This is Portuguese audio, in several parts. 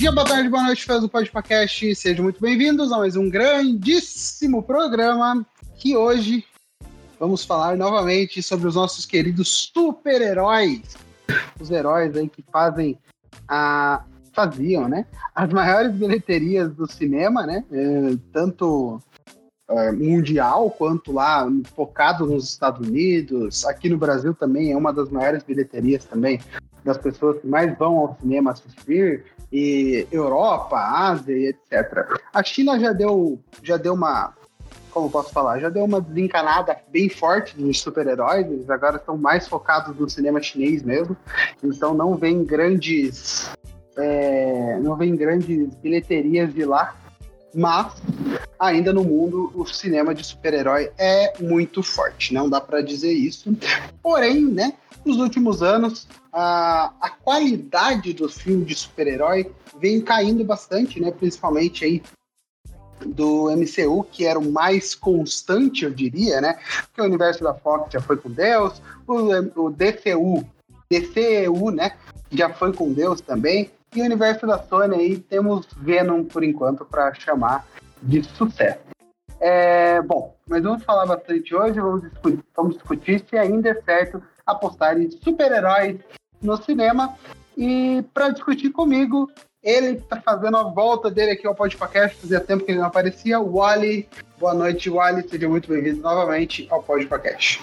dia, boa tarde, boa noite, fãs do Podcast. Sejam muito bem-vindos a mais um grandíssimo programa que hoje vamos falar novamente sobre os nossos queridos super-heróis. Os heróis aí que fazem a faziam, né? As maiores bilheterias do cinema, né? É, tanto é, mundial quanto lá focado nos Estados Unidos, aqui no Brasil também é uma das maiores bilheterias também das pessoas que mais vão ao cinema assistir e Europa, Ásia, etc. A China já deu já deu uma como posso falar, já deu uma desencanada bem forte nos super-heróis, eles agora estão mais focados no cinema chinês mesmo, então não vem grandes é, não vem grandes bilheterias de lá, mas ainda no mundo o cinema de super-herói é muito forte, não dá para dizer isso. Porém, né, nos últimos anos a, a qualidade dos filmes de super-herói vem caindo bastante, né, principalmente aí do MCU, que era o mais constante, eu diria, né? Porque o universo da Fox já foi com Deus, o, o DCU, DCU, né? Já foi com Deus também. E o universo da Sony aí temos Venom por enquanto para chamar de sucesso. É, bom, mas vamos falar bastante hoje, vamos discutir, vamos discutir se ainda é certo apostar em super-heróis no cinema. E para discutir comigo, ele está fazendo a volta dele aqui ao podcast, fazia tempo que ele não aparecia, o Wally. Boa noite, Wally, seja muito bem-vindo novamente ao podcast.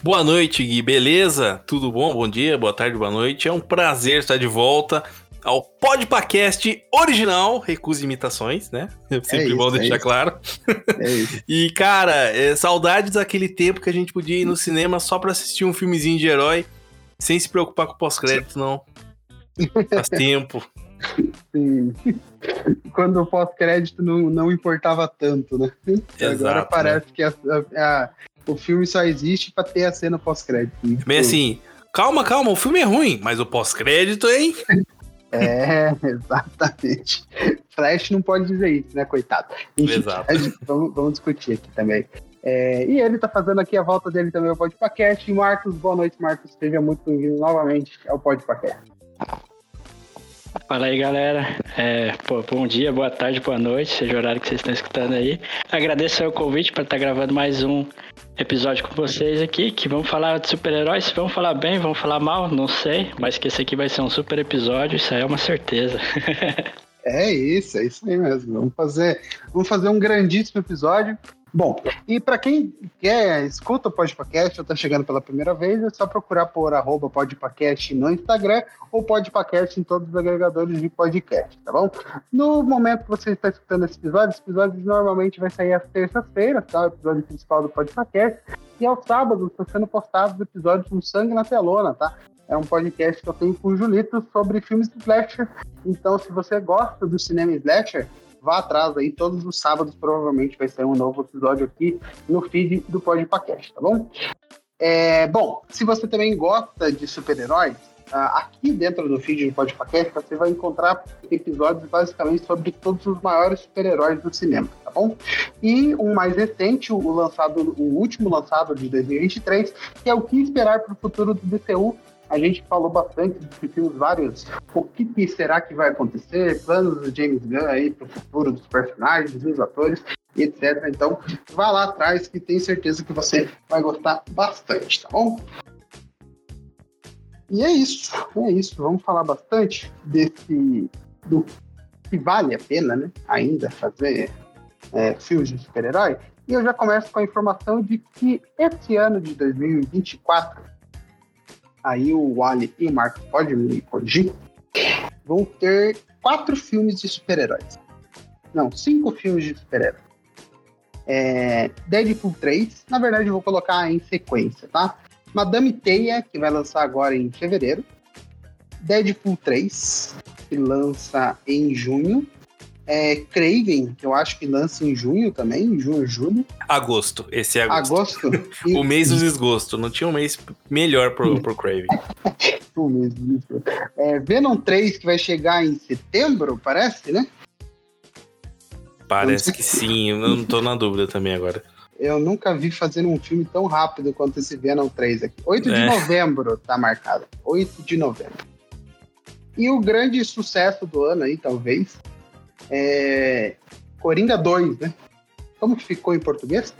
Boa noite, Gui, beleza? Tudo bom? Bom dia, boa tarde, boa noite. É um prazer estar de volta ao Podpacast original, recusa imitações, né? É sempre é isso, bom deixar é claro. É isso. e, cara, é, saudades daquele tempo que a gente podia ir no cinema só pra assistir um filmezinho de herói, sem se preocupar com pós-crédito, não. Faz tempo. Sim. Quando o pós-crédito não, não importava tanto, né? Exato, Agora parece né? que a, a, o filme só existe pra ter a cena pós-crédito. Bem assim, calma, calma, o filme é ruim, mas o pós-crédito, hein? É, exatamente. Flash não pode dizer isso, né, coitado? Enfim, Exato. Gente, vamos, vamos, discutir aqui também. É, e ele tá fazendo aqui a volta dele também ao Podpacast. Marcos, boa noite, Marcos. Seja muito bem-vindo novamente ao Podpacast. Fala aí, galera. É, pô, bom dia, boa tarde, boa noite, seja o horário que vocês estão escutando aí. Agradeço o convite para estar tá gravando mais um episódio com vocês aqui, que vamos falar de super-heróis. Vamos falar bem, vamos falar mal, não sei, mas que esse aqui vai ser um super episódio, isso aí é uma certeza. é isso, é isso aí mesmo. Vamos fazer, vamos fazer um grandíssimo episódio. Bom, e para quem quer, escuta o Podpacast ou está chegando pela primeira vez, é só procurar por arroba Podpacast no Instagram ou Podpacast em todos os agregadores de podcast, tá bom? No momento que você está escutando esse episódio, esse episódio normalmente vai sair às terças-feiras, tá? O episódio principal do Podpacast. E aos sábados estão sendo postados episódios com sangue na telona, tá? É um podcast que eu tenho com o Julito sobre filmes de slasher. Então, se você gosta do cinema slasher, vá atrás aí, todos os sábados provavelmente vai sair um novo episódio aqui no feed do Podpacast, tá bom? É, bom, se você também gosta de super-heróis, uh, aqui dentro do feed do Podpacast você vai encontrar episódios basicamente sobre todos os maiores super-heróis do cinema, tá bom? E um mais recente, o lançado, o último lançado de 2023, que é o que esperar para o futuro do DCU, a gente falou bastante, discutimos vários. O que, que, será que vai acontecer? Planos do James Gunn aí para o futuro dos personagens, dos atores, etc. Então, vá lá atrás que tenho certeza que você vai gostar bastante, tá bom? E é isso, é isso. Vamos falar bastante desse do que vale a pena, né? Ainda fazer é, filmes de super-herói. E eu já começo com a informação de que esse ano de 2024 aí o Wally e o Marco podem me corrigir, vão ter quatro filmes de super-heróis. Não, cinco filmes de super-heróis. É, Deadpool 3, na verdade eu vou colocar em sequência, tá? Madame Teia, que vai lançar agora em fevereiro. Deadpool 3, que lança em junho é, Craven, que eu acho que lança em junho também, em junho, julho. Agosto, esse é agosto. Agosto. o mês do desgosto, não tinha um mês melhor pro, pro Craven. o mês do desgosto. É, Venom 3, que vai chegar em setembro, parece, né? Parece que sim, eu não tô na dúvida também agora. Eu nunca vi fazendo um filme tão rápido quanto esse Venom 3 aqui. 8 de é. novembro tá marcado. 8 de novembro. E o grande sucesso do ano aí, talvez, é Coringa 2, né? Como que ficou em português?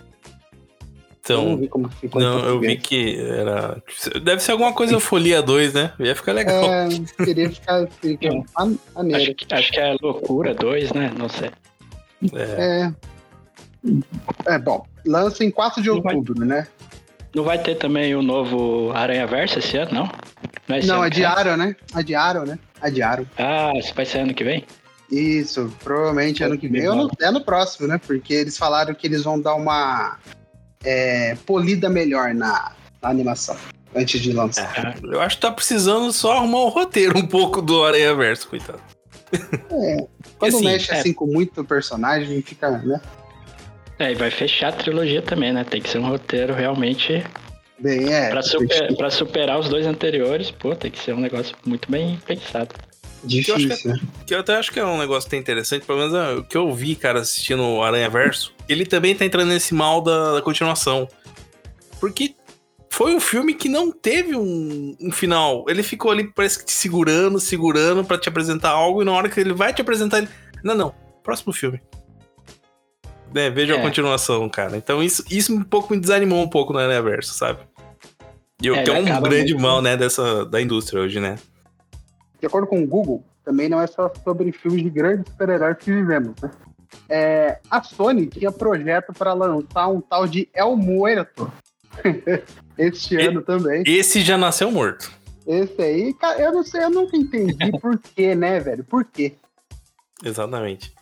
Então, como ficou não, eu vi que era. Deve ser alguma coisa Folia 2, né? Ia ficar legal. É, queria ficar, ficar maneiro. Acho, que, acho que é Loucura 2, né? Não sei. É. é. é. bom, lança em 4 de não outubro, vai, né? Não vai ter também o novo Aranha Verso esse ano, não? Não, é não adiaram, né? Adiaram, né? Adiaram. Ah, isso vai ser ano que vem? Isso, provavelmente ano que vem ou no, é no próximo, né? Porque eles falaram que eles vão dar uma é, polida melhor na, na, animação antes de lançar. É, eu acho que tá precisando só arrumar o roteiro um pouco do Aranha Verso, coitado. É, quando assim, mexe é. assim com muito personagem, fica, né? É, e vai fechar a trilogia também, né? Tem que ser um roteiro realmente. Bem, é. Pra, super, pra superar os dois anteriores, pô, tem que ser um negócio muito bem pensado. Difícil, que, né? que eu até acho que é um negócio até interessante, pelo menos é, o que eu vi, cara, assistindo o Aranha Verso, ele também tá entrando nesse mal da, da continuação. Porque foi um filme que não teve um, um, final. Ele ficou ali, parece que te segurando, segurando para te apresentar algo, e na hora que ele vai te apresentar, ele. Não, não, próximo filme. É, veja é. a continuação, cara. Então isso, isso um pouco me desanimou um pouco no Aranha Verso, sabe? E o é, que é um grande muito... mal, né, dessa, da indústria hoje, né? De acordo com o Google, também não é só sobre filmes de grandes super-heróis que vivemos, né? É, a Sony tinha projeto para lançar um tal de El Muerto este e, ano também. Esse já nasceu morto. Esse aí, cara, eu não sei, eu nunca entendi por quê, né, velho? Por quê? Exatamente.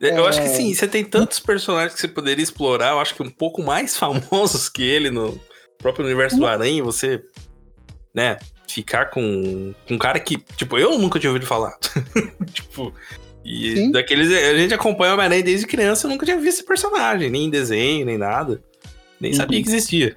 É... Eu acho que sim, você tem tantos personagens que você poderia explorar, eu acho que um pouco mais famosos que ele no próprio universo do Aranha, você, né, ficar com, com um cara que, tipo, eu nunca tinha ouvido falar. tipo, e Sim. daqueles. A gente acompanha o Homem-Aranha desde criança, eu nunca tinha visto esse personagem, nem em desenho, nem nada. Nem uhum. sabia que existia.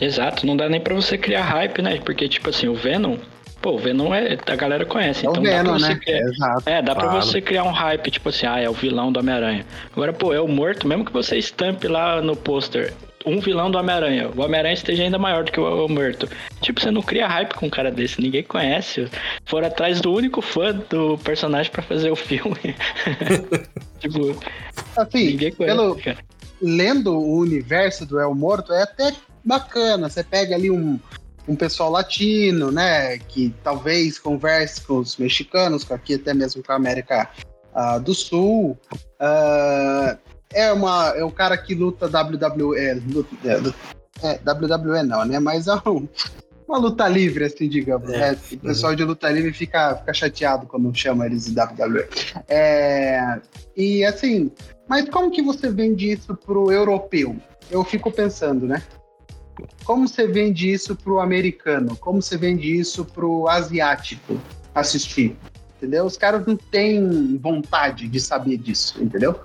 Exato, não dá nem pra você criar hype, né? Porque, tipo assim, o Venom. Pô, o Venom é. A galera conhece. É então Venom, dá pra você né? criar. Exato, é, dá claro. pra você criar um hype, tipo assim, ah, é o vilão do Homem-Aranha. Agora, pô, é o morto, mesmo que você estampe lá no pôster um vilão do Homem-Aranha. O Homem-Aranha esteja ainda maior do que o Morto. Tipo, você não cria hype com um cara desse, ninguém conhece. Foram atrás do único fã do personagem para fazer o filme. tipo, assim, ninguém conhece, pelo, cara. Lendo o universo do El Morto é até bacana. Você pega ali um, um pessoal latino, né? Que talvez converse com os mexicanos, com aqui até mesmo com a América uh, do Sul. Uh, é, uma, é um cara que luta WWE. É, luta, é, é, WWE não, né? Mas é um, uma luta livre, assim, digamos. É. Né? O pessoal uhum. de luta livre fica, fica chateado quando chama eles de WWE. É, e assim, mas como que você vende isso pro europeu? Eu fico pensando, né? Como você vende isso pro americano? Como você vende isso pro asiático assistir? Entendeu? Os caras não têm vontade de saber disso, entendeu?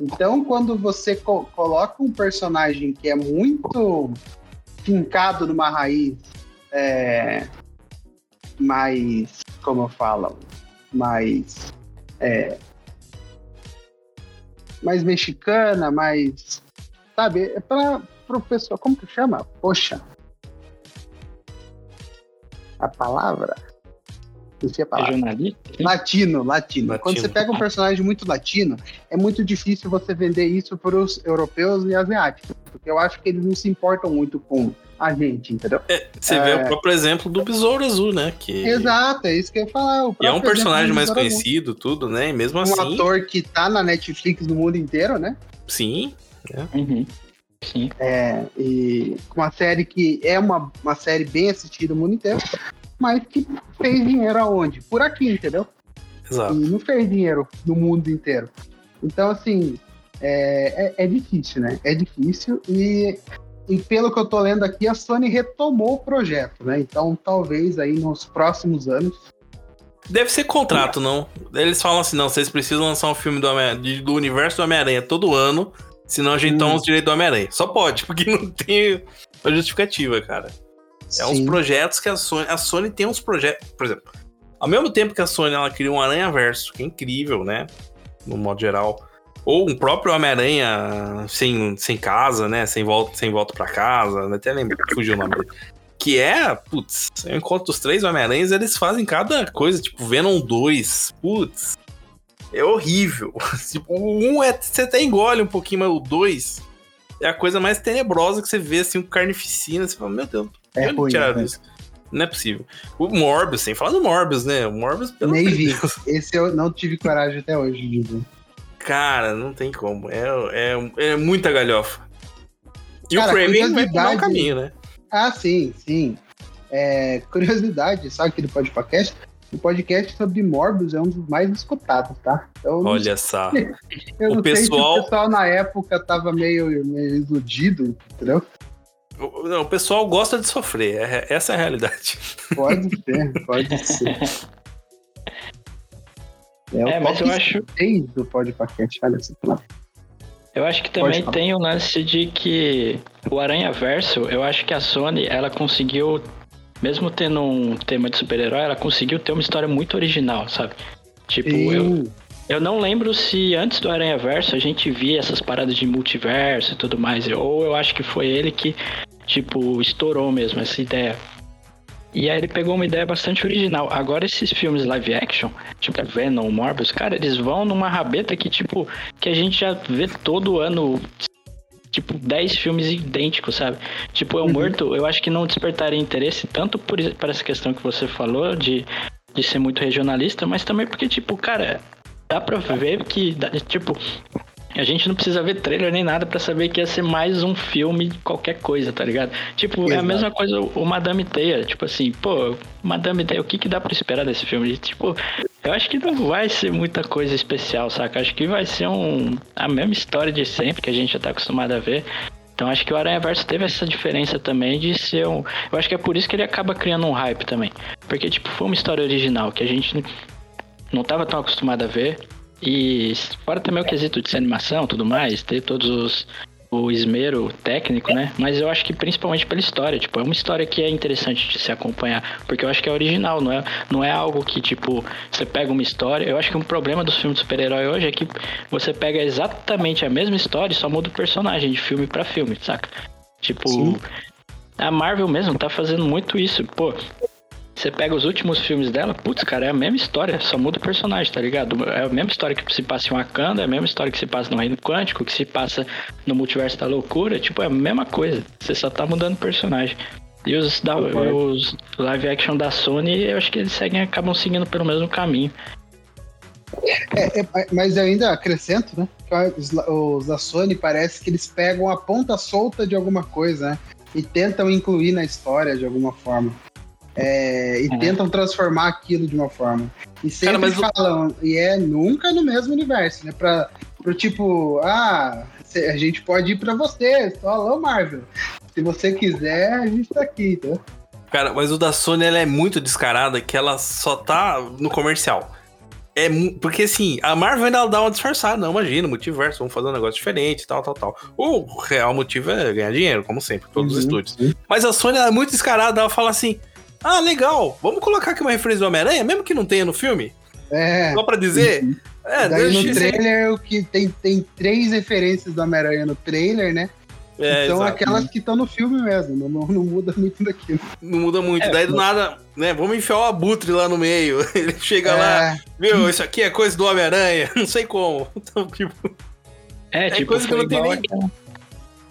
Então, quando você co coloca um personagem que é muito fincado numa raiz é, mais, como eu falo, mais é, mais mexicana, mais sabe, é para o pessoal, como que chama? Poxa, a palavra esqueci a palavra. Regionalista? Latino, latino, latino. Quando você pega um personagem muito latino, é muito difícil você vender isso para os europeus e asiáticos, porque eu acho que eles não se importam muito com a gente, entendeu? É, você é... vê o próprio exemplo do Besouro Azul, né? Que... Exato, é isso que eu ia falar. E é um personagem mais conhecido, Azul. tudo, né? E mesmo um assim. Um ator que tá na Netflix no mundo inteiro, né? Sim. É. Uhum. Sim. É, e uma série que é uma, uma série bem assistida no mundo inteiro mas que fez dinheiro aonde? Por aqui, entendeu? Exato. E não fez dinheiro no mundo inteiro. Então, assim, é, é, é, difícil, né? É difícil e, e pelo que eu tô lendo aqui, a Sony retomou o projeto, né? Então, talvez aí nos próximos anos. Deve ser contrato, não? Eles falam assim, não, vocês precisam lançar um filme do, do universo do Homem-Aranha todo ano, senão a gente hum. toma os direitos do Homem-Aranha. Só pode, porque não tem a justificativa, cara. É uns projetos que a Sony. A Sony tem uns projetos. Por exemplo, ao mesmo tempo que a Sony ela cria um Aranha Verso, que é incrível, né? No modo geral. Ou um próprio Homem-Aranha sem, sem casa, né? Sem volta, sem volta para casa. Até lembro, fugiu o nome dele. Que é, putz, eu encontro os três Homem-Aranhas, eles fazem cada coisa, tipo Venom 2, putz, é horrível. tipo, o um é, você até engole um pouquinho, mas o dois é a coisa mais tenebrosa que você vê, assim, com carnificina, você fala, meu Deus, é ruim, né? isso? Não é possível. O Morbius, sem falar do Morbius, né? O Morbius, pelo Nem vi. Esse eu não tive coragem até hoje de ver. Cara, não tem como. É, é, é muita galhofa. E Cara, o Kraven vai mudar o caminho, né? Ah, sim, sim. É, curiosidade, sabe aquele podcast? O podcast sobre Morbius é um dos mais escutados, tá? Então, Olha só. Eu o não pessoal... sei se o pessoal na época tava meio, meio iludido, entendeu? Não, o pessoal gosta de sofrer, é, essa é a realidade. Pode ser, pode ser. É, é mas eu acho. do podcast, olha esse Eu acho que também tem o lance de que o Aranha Verso, eu acho que a Sony, ela conseguiu, mesmo tendo um tema de super-herói, ela conseguiu ter uma história muito original, sabe? Tipo, eu, eu não lembro se antes do Aranha Verso a gente via essas paradas de multiverso e tudo mais, ou eu acho que foi ele que tipo, estourou mesmo essa ideia. E aí ele pegou uma ideia bastante original. Agora esses filmes live action, tipo Venom, Morbius, cara, eles vão numa rabeta que, tipo, que a gente já vê todo ano, tipo, 10 filmes idênticos, sabe? Tipo, Eu uhum. Morto, eu acho que não despertaria interesse tanto por, por essa questão que você falou de, de ser muito regionalista, mas também porque, tipo, cara, dá pra ver que, tipo, a gente não precisa ver trailer nem nada para saber que ia ser mais um filme de qualquer coisa, tá ligado? Tipo, Exato. é a mesma coisa o Madame Teia. Tipo assim, pô, Madame Teia, o que, que dá para esperar desse filme? Tipo, eu acho que não vai ser muita coisa especial, saca? Acho que vai ser um, a mesma história de sempre que a gente já tá acostumado a ver. Então acho que o Aranha Verso teve essa diferença também de ser um. Eu acho que é por isso que ele acaba criando um hype também. Porque, tipo, foi uma história original que a gente não tava tão acostumado a ver. E fora também o quesito de animação tudo mais, ter todos os o esmero técnico, né? Mas eu acho que principalmente pela história, tipo, é uma história que é interessante de se acompanhar, porque eu acho que é original, não é, não é algo que, tipo, você pega uma história. Eu acho que um problema dos filmes de super-herói hoje é que você pega exatamente a mesma história e só muda o personagem de filme para filme, saca? Tipo, Sim. a Marvel mesmo tá fazendo muito isso. Pô, você pega os últimos filmes dela, putz, cara, é a mesma história, só muda o personagem, tá ligado? É a mesma história que se passa em Wakanda, é a mesma história que se passa no Reino Quântico, que se passa no Multiverso da Loucura, tipo, é a mesma coisa. Você só tá mudando o personagem. E os, da, os live action da Sony, eu acho que eles seguem, acabam seguindo pelo mesmo caminho. É, é, mas eu ainda acrescento, né? Os, os da Sony parece que eles pegam a ponta solta de alguma coisa, né? E tentam incluir na história de alguma forma. É, e é. tentam transformar aquilo de uma forma. E sempre Cara, falam, e é nunca no mesmo universo, né? Pra, pro tipo, ah, a gente pode ir pra você, só alô Marvel. Se você quiser, a gente tá aqui, tá? Cara, mas o da Sony ela é muito descarada que ela só tá no comercial. É, porque assim, a Marvel ainda dá uma disfarçada, não, imagina, multiverso, vamos fazer um negócio diferente, tal, tal, tal. O real motivo é ganhar dinheiro, como sempre, todos uhum, os estúdios. Mas a Sony é muito descarada, ela fala assim: ah, legal. Vamos colocar aqui uma referência do Homem-Aranha, mesmo que não tenha no filme? É. Só pra dizer? Uhum. É, Daí no trailer, o que tem, tem três referências do Homem-Aranha no trailer, né? É, São aquelas que estão no filme mesmo, não, não, não, muda muito daquilo. Não muda muito. É, Daí do nada, né? Vamos enfiar o abutre lá no meio. Ele chega é. lá, viu? Isso aqui é coisa do Homem-Aranha. Não sei como. Então, tipo. É, é tipo, coisa que eu não tenho nem. Aquela...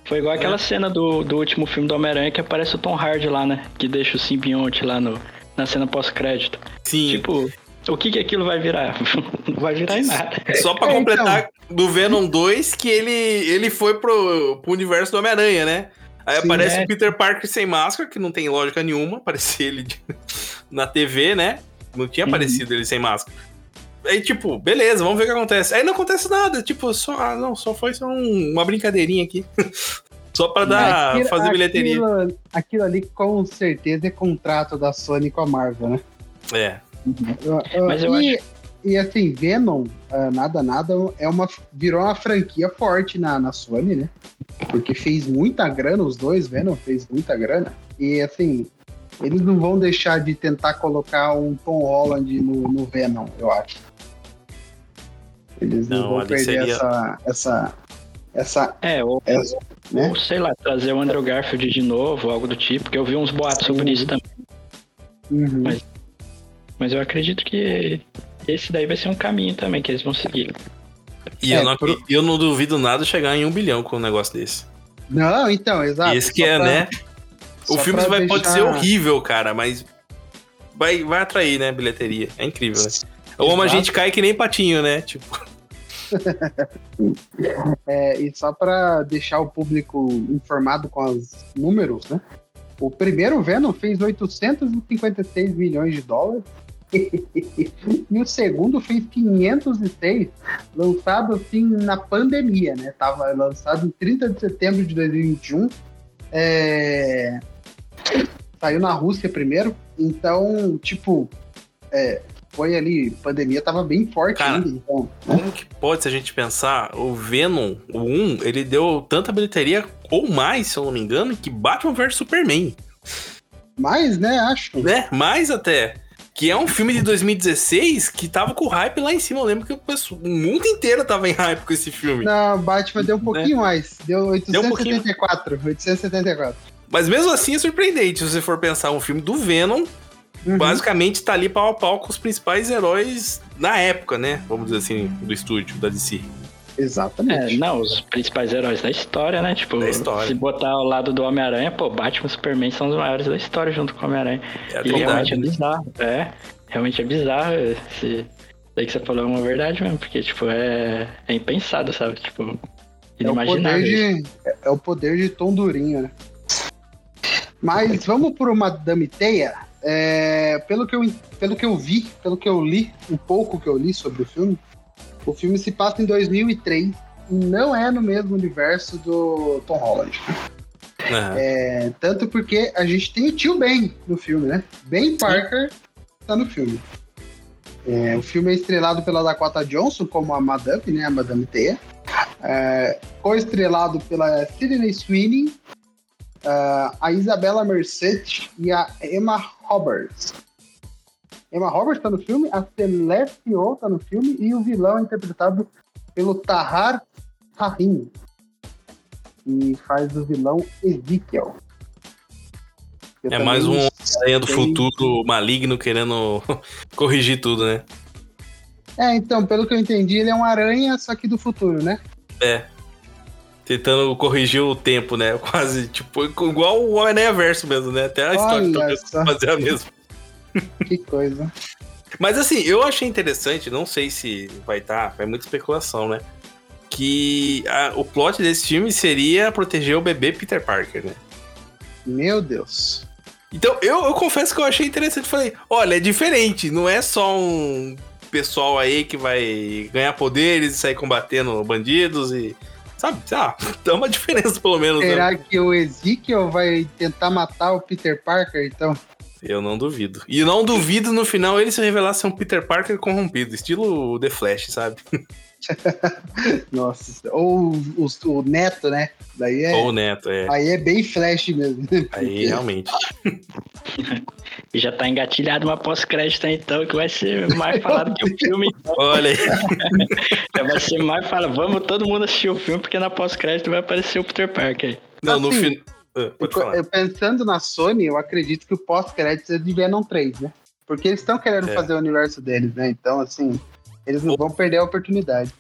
Foi igual aquela é. cena do, do último filme do Homem-Aranha que aparece o Tom Hardy lá, né? Que deixa o simbionte lá no, na cena pós-crédito. Sim. Tipo, o que que aquilo vai virar? Não vai virar em nada. Só pra completar então. do Venom 2 que ele, ele foi pro, pro universo do Homem-Aranha, né? Aí Sim, aparece é. o Peter Parker sem máscara, que não tem lógica nenhuma, aparecia ele de, na TV, né? Não tinha uhum. aparecido ele sem máscara. Aí, tipo, beleza, vamos ver o que acontece. Aí não acontece nada, tipo, só, ah, não, só foi só um, uma brincadeirinha aqui. só pra dar, aquilo, fazer bilheteria. Aquilo, aquilo, ali com certeza é contrato da Sony com a Marvel, né? É. Uhum. Mas eu e, acho... e assim, Venom, uh, nada, nada, é uma, virou uma franquia forte na, na Sony, né? Porque fez muita grana, os dois, Venom fez muita grana. E assim, eles não vão deixar de tentar colocar um Tom Holland no, no Venom, eu acho. Eles não, não vão perder seria... essa, essa, essa, é, o, essa, Né? Ou, sei lá, trazer o Andrew Garfield de novo, algo do tipo, porque eu vi uns boatos sobre uhum. isso também. Uhum. Mas, mas eu acredito que esse daí vai ser um caminho também que eles vão seguir. E é, eu, não, por... eu não duvido nada chegar em um bilhão com um negócio desse. Não, então, exato. Esse que é, pra... né? O filme vai, deixar... pode ser horrível, cara, mas vai, vai atrair, né? Bilheteria. É incrível, né? Ou a gente cai que nem patinho, né? Tipo. é, e só para deixar o público informado com os números, né? O primeiro Venom fez 856 milhões de dólares. e o segundo fez 506, lançado assim na pandemia, né? Tava lançado em 30 de setembro de 2021. É... Saiu na Rússia primeiro. Então, tipo, é, foi ali, pandemia tava bem forte Cara, ainda. Então, né? Como que pode, se a gente pensar, o Venom, o 1, ele deu tanta bilheteria, ou mais, se eu não me engano, que Batman vs Superman. Mais, né? Acho. Né? Mais até. Que é um filme de 2016 que tava com hype lá em cima. Eu lembro que o, pessoal, o mundo inteiro tava em hype com esse filme. Não, Batman deu um né? pouquinho né? mais. Deu 874. Deu um 874. Mas mesmo assim é surpreendente se você for pensar um filme do Venom Uhum. Basicamente tá ali pau a pau com os principais heróis na época, né? Vamos dizer assim, do estúdio, da DC. Exatamente. É, não, os principais heróis da história, né? Tipo, história. se botar ao lado do Homem-Aranha, pô, Batman e Superman são os maiores da história junto com o Homem-Aranha. É e realmente é bizarro. É, realmente é bizarro. Esse, daí que você falou é uma verdade mesmo, porque, tipo, é, é impensado, sabe? Tipo, inimaginável. É o poder de, é o poder de Tom Durinho, né? Mas vamos por uma Madame Teia. É, pelo, que eu, pelo que eu vi, pelo que eu li, um pouco que eu li sobre o filme, o filme se passa em 2003 e não é no mesmo universo do Tom Holland. Uhum. É, tanto porque a gente tem o tio Ben no filme, né? Ben Parker tá no filme. É, o filme é estrelado pela Dakota Johnson como a Madame, né? A Madame Teia. É, co-estrelado pela Sidney Sweeney, uh, a Isabela Merced e a Emma Roberts. Emma Roberts tá no filme, a Celeste Yeoh tá no filme e o vilão é interpretado pelo Tahar Rahim, que faz o vilão Ezekiel. é mais um aranha do futuro maligno querendo corrigir tudo, né? É, então, pelo que eu entendi, ele é um aranha, só que do futuro, né? É. Tentando corrigir o tempo, né? Quase, tipo, igual o Homem-Aranha Verso mesmo, né? Até a história tá fazer a mesma. Que coisa. Mas assim, eu achei interessante, não sei se vai estar, tá, é muita especulação, né? Que a, o plot desse filme seria proteger o bebê Peter Parker, né? Meu Deus. Então, eu, eu confesso que eu achei interessante. Falei, olha, é diferente, não é só um pessoal aí que vai ganhar poderes e sair combatendo bandidos e Sabe? Ah, dá uma diferença, pelo menos. Né? Será né? que o Ezekiel vai tentar matar o Peter Parker, então? Eu não duvido. E não duvido no final ele se revelar ser um Peter Parker corrompido, estilo The Flash, sabe? Nossa, ou o, o, Neto, né? Daí é, ou o Neto, é. Aí é bem Flash mesmo. Aí realmente. E já tá engatilhado uma pós-crédito então, que vai ser mais falado que o filme. Olha aí. já vai ser mais falado. Vamos todo mundo assistir o filme, porque na pós-crédito vai aparecer o Peter Parker. Não, assim, no final. Ah, pensando na Sony, eu acredito que o pós-crédito é de Venom 3, né? Porque eles estão querendo é. fazer o universo deles, né? Então, assim, eles não vão perder a oportunidade.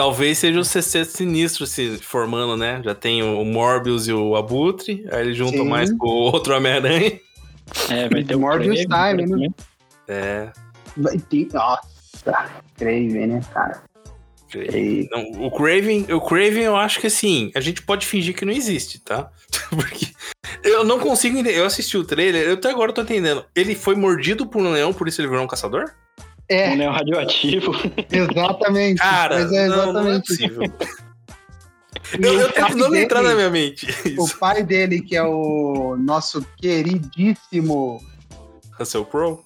Talvez seja o CC Sinistro se formando, né? Já tem o Morbius e o Abutre, aí eles juntam Sim. mais com o outro Homem-Aranha. É, vai ter o Morbius Time, né? É. Vai ter. Nossa, Craven, né, cara? Não, o Craven, o Craven, eu acho que assim, a gente pode fingir que não existe, tá? Porque eu não consigo entender. Eu assisti o trailer, eu até agora tô entendendo. Ele foi mordido por um leão, por isso ele virou um caçador? É. Um leão radioativo. Exatamente. Cara, Mas é exatamente. Não, não é possível. eu, eu tento não dele, entrar na minha mente. Isso. O pai dele, que é o nosso queridíssimo Russell Crowe.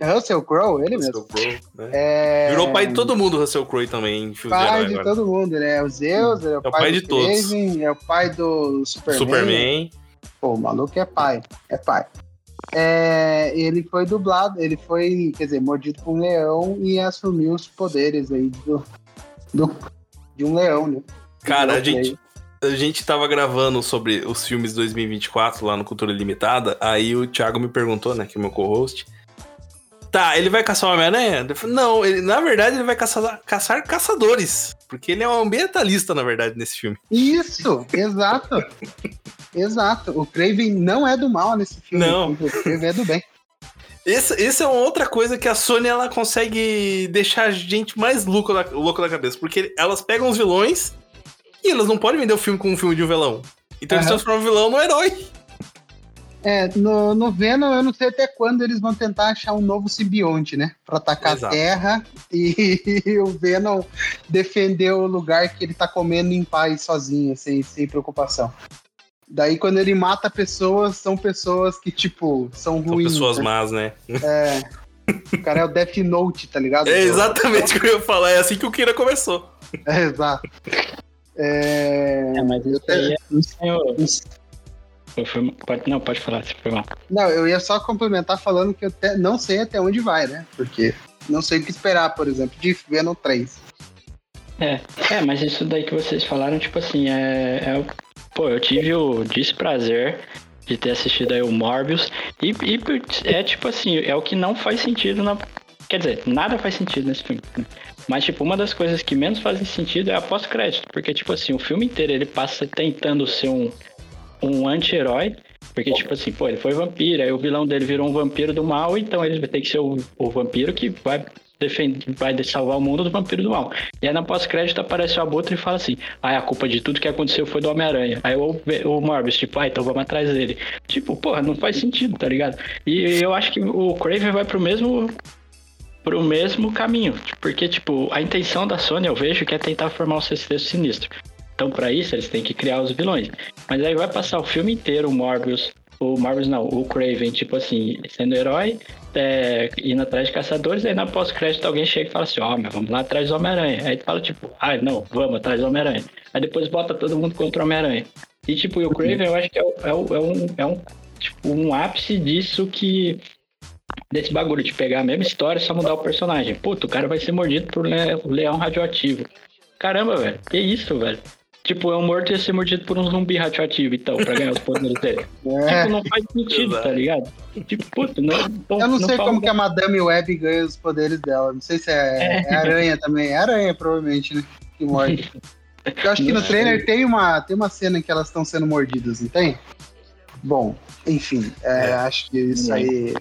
Russell Crowe, ele Russell mesmo. Crowe, né? é... Virou pai de todo mundo, Russell Crowe também. Pai de, todo mundo, né? É o Zeus, é o, é o pai, pai de todos. é o pai do Superman. Superman. Pô, o maluco é pai, é pai. É, ele foi dublado, ele foi, quer dizer, mordido por um leão e assumiu os poderes aí do, do de um leão, né? Cara, a gente, a gente tava gravando sobre os filmes 2024 lá no Cultura Limitada, aí o Thiago me perguntou, né, que é meu co-host. Tá, ele vai caçar o Homem-Aranha? Não, ele, na verdade ele vai caçar, caçar caçadores. Porque ele é um ambientalista, na verdade, nesse filme. Isso, exato. exato. O Craven não é do mal nesse filme. Não. O Craven é do bem. Esse, esse é uma outra coisa que a Sony ela consegue deixar a gente mais louco da, louco da cabeça. Porque elas pegam os vilões e elas não podem vender o filme como um filme de um vilão. Então uhum. eles transformam o vilão no herói. É, no, no Venom eu não sei até quando eles vão tentar achar um novo simbionte, né? Pra atacar Exato. a Terra e, e, o Venom defender o lugar que ele tá comendo em paz sozinho, sem, sem preocupação. Daí quando ele mata pessoas, são pessoas que, tipo, são ruins. São pessoas né? más, né? É. O cara é o Death Note, tá ligado? É exatamente o que eu ia falar, é assim que o Kira começou. É, exato. É, é mas isso aí é... Pode, não, pode falar, se foi mal. Não, eu ia só complementar falando que eu te, não sei até onde vai, né? Porque não sei o que esperar, por exemplo, de Venom 3. É, é, mas isso daí que vocês falaram, tipo assim, é, é pô, eu tive o desprazer de ter assistido aí o Morbius e, e, é tipo assim, é o que não faz sentido na quer dizer, nada faz sentido nesse filme. Mas tipo, uma das coisas que menos fazem sentido é a pós-crédito, porque tipo assim, o filme inteiro ele passa tentando ser um um anti-herói. Porque, tipo assim, pô, ele foi vampiro, aí o vilão dele virou um vampiro do mal, então ele vai ter que ser o, o vampiro que vai defender, vai salvar o mundo do vampiro do mal. E aí na pós-crédito aparece o Abutre e fala assim: Ah, a culpa de tudo que aconteceu foi do Homem-Aranha. Aí o, o Morbius, tipo, ah, então vamos atrás dele. Tipo, porra, não faz sentido, tá ligado? E eu acho que o Craven vai pro mesmo. Pro mesmo caminho, porque, tipo, a intenção da Sony eu vejo que é tentar formar o sexteto sinistro. Então, para isso, eles têm que criar os vilões. Mas aí vai passar o filme inteiro o Morbius, o Morbius não, o Craven, tipo assim, sendo herói, é, indo atrás de caçadores, aí na pós-crédito alguém chega e fala assim, ó, oh, mas vamos lá atrás do Homem-Aranha. Aí tu fala, tipo, ah, não, vamos atrás do Homem-Aranha. Aí depois bota todo mundo contra o Homem-Aranha. E tipo, e o Craven eu acho que é, é, é, um, é um, tipo, um ápice disso que desse bagulho de pegar a mesma história e só mudar o personagem. Puta, o cara vai ser mordido por um leão radioativo. Caramba, velho. Que isso, velho? Tipo, é um morto ia ser mordido por um zumbi radioativo, então, pra ganhar os poderes dele. É. Tipo, não faz sentido, tá ligado? Tipo, puta, não. não eu não, não sei como que a Madame Web ganha os poderes dela. Não sei se é, é. é aranha também. É aranha, provavelmente, né? Que morde. Eu acho que no trailer tem uma, tem uma cena em que elas estão sendo mordidas, não tem? Bom, enfim, é, é. acho que isso aí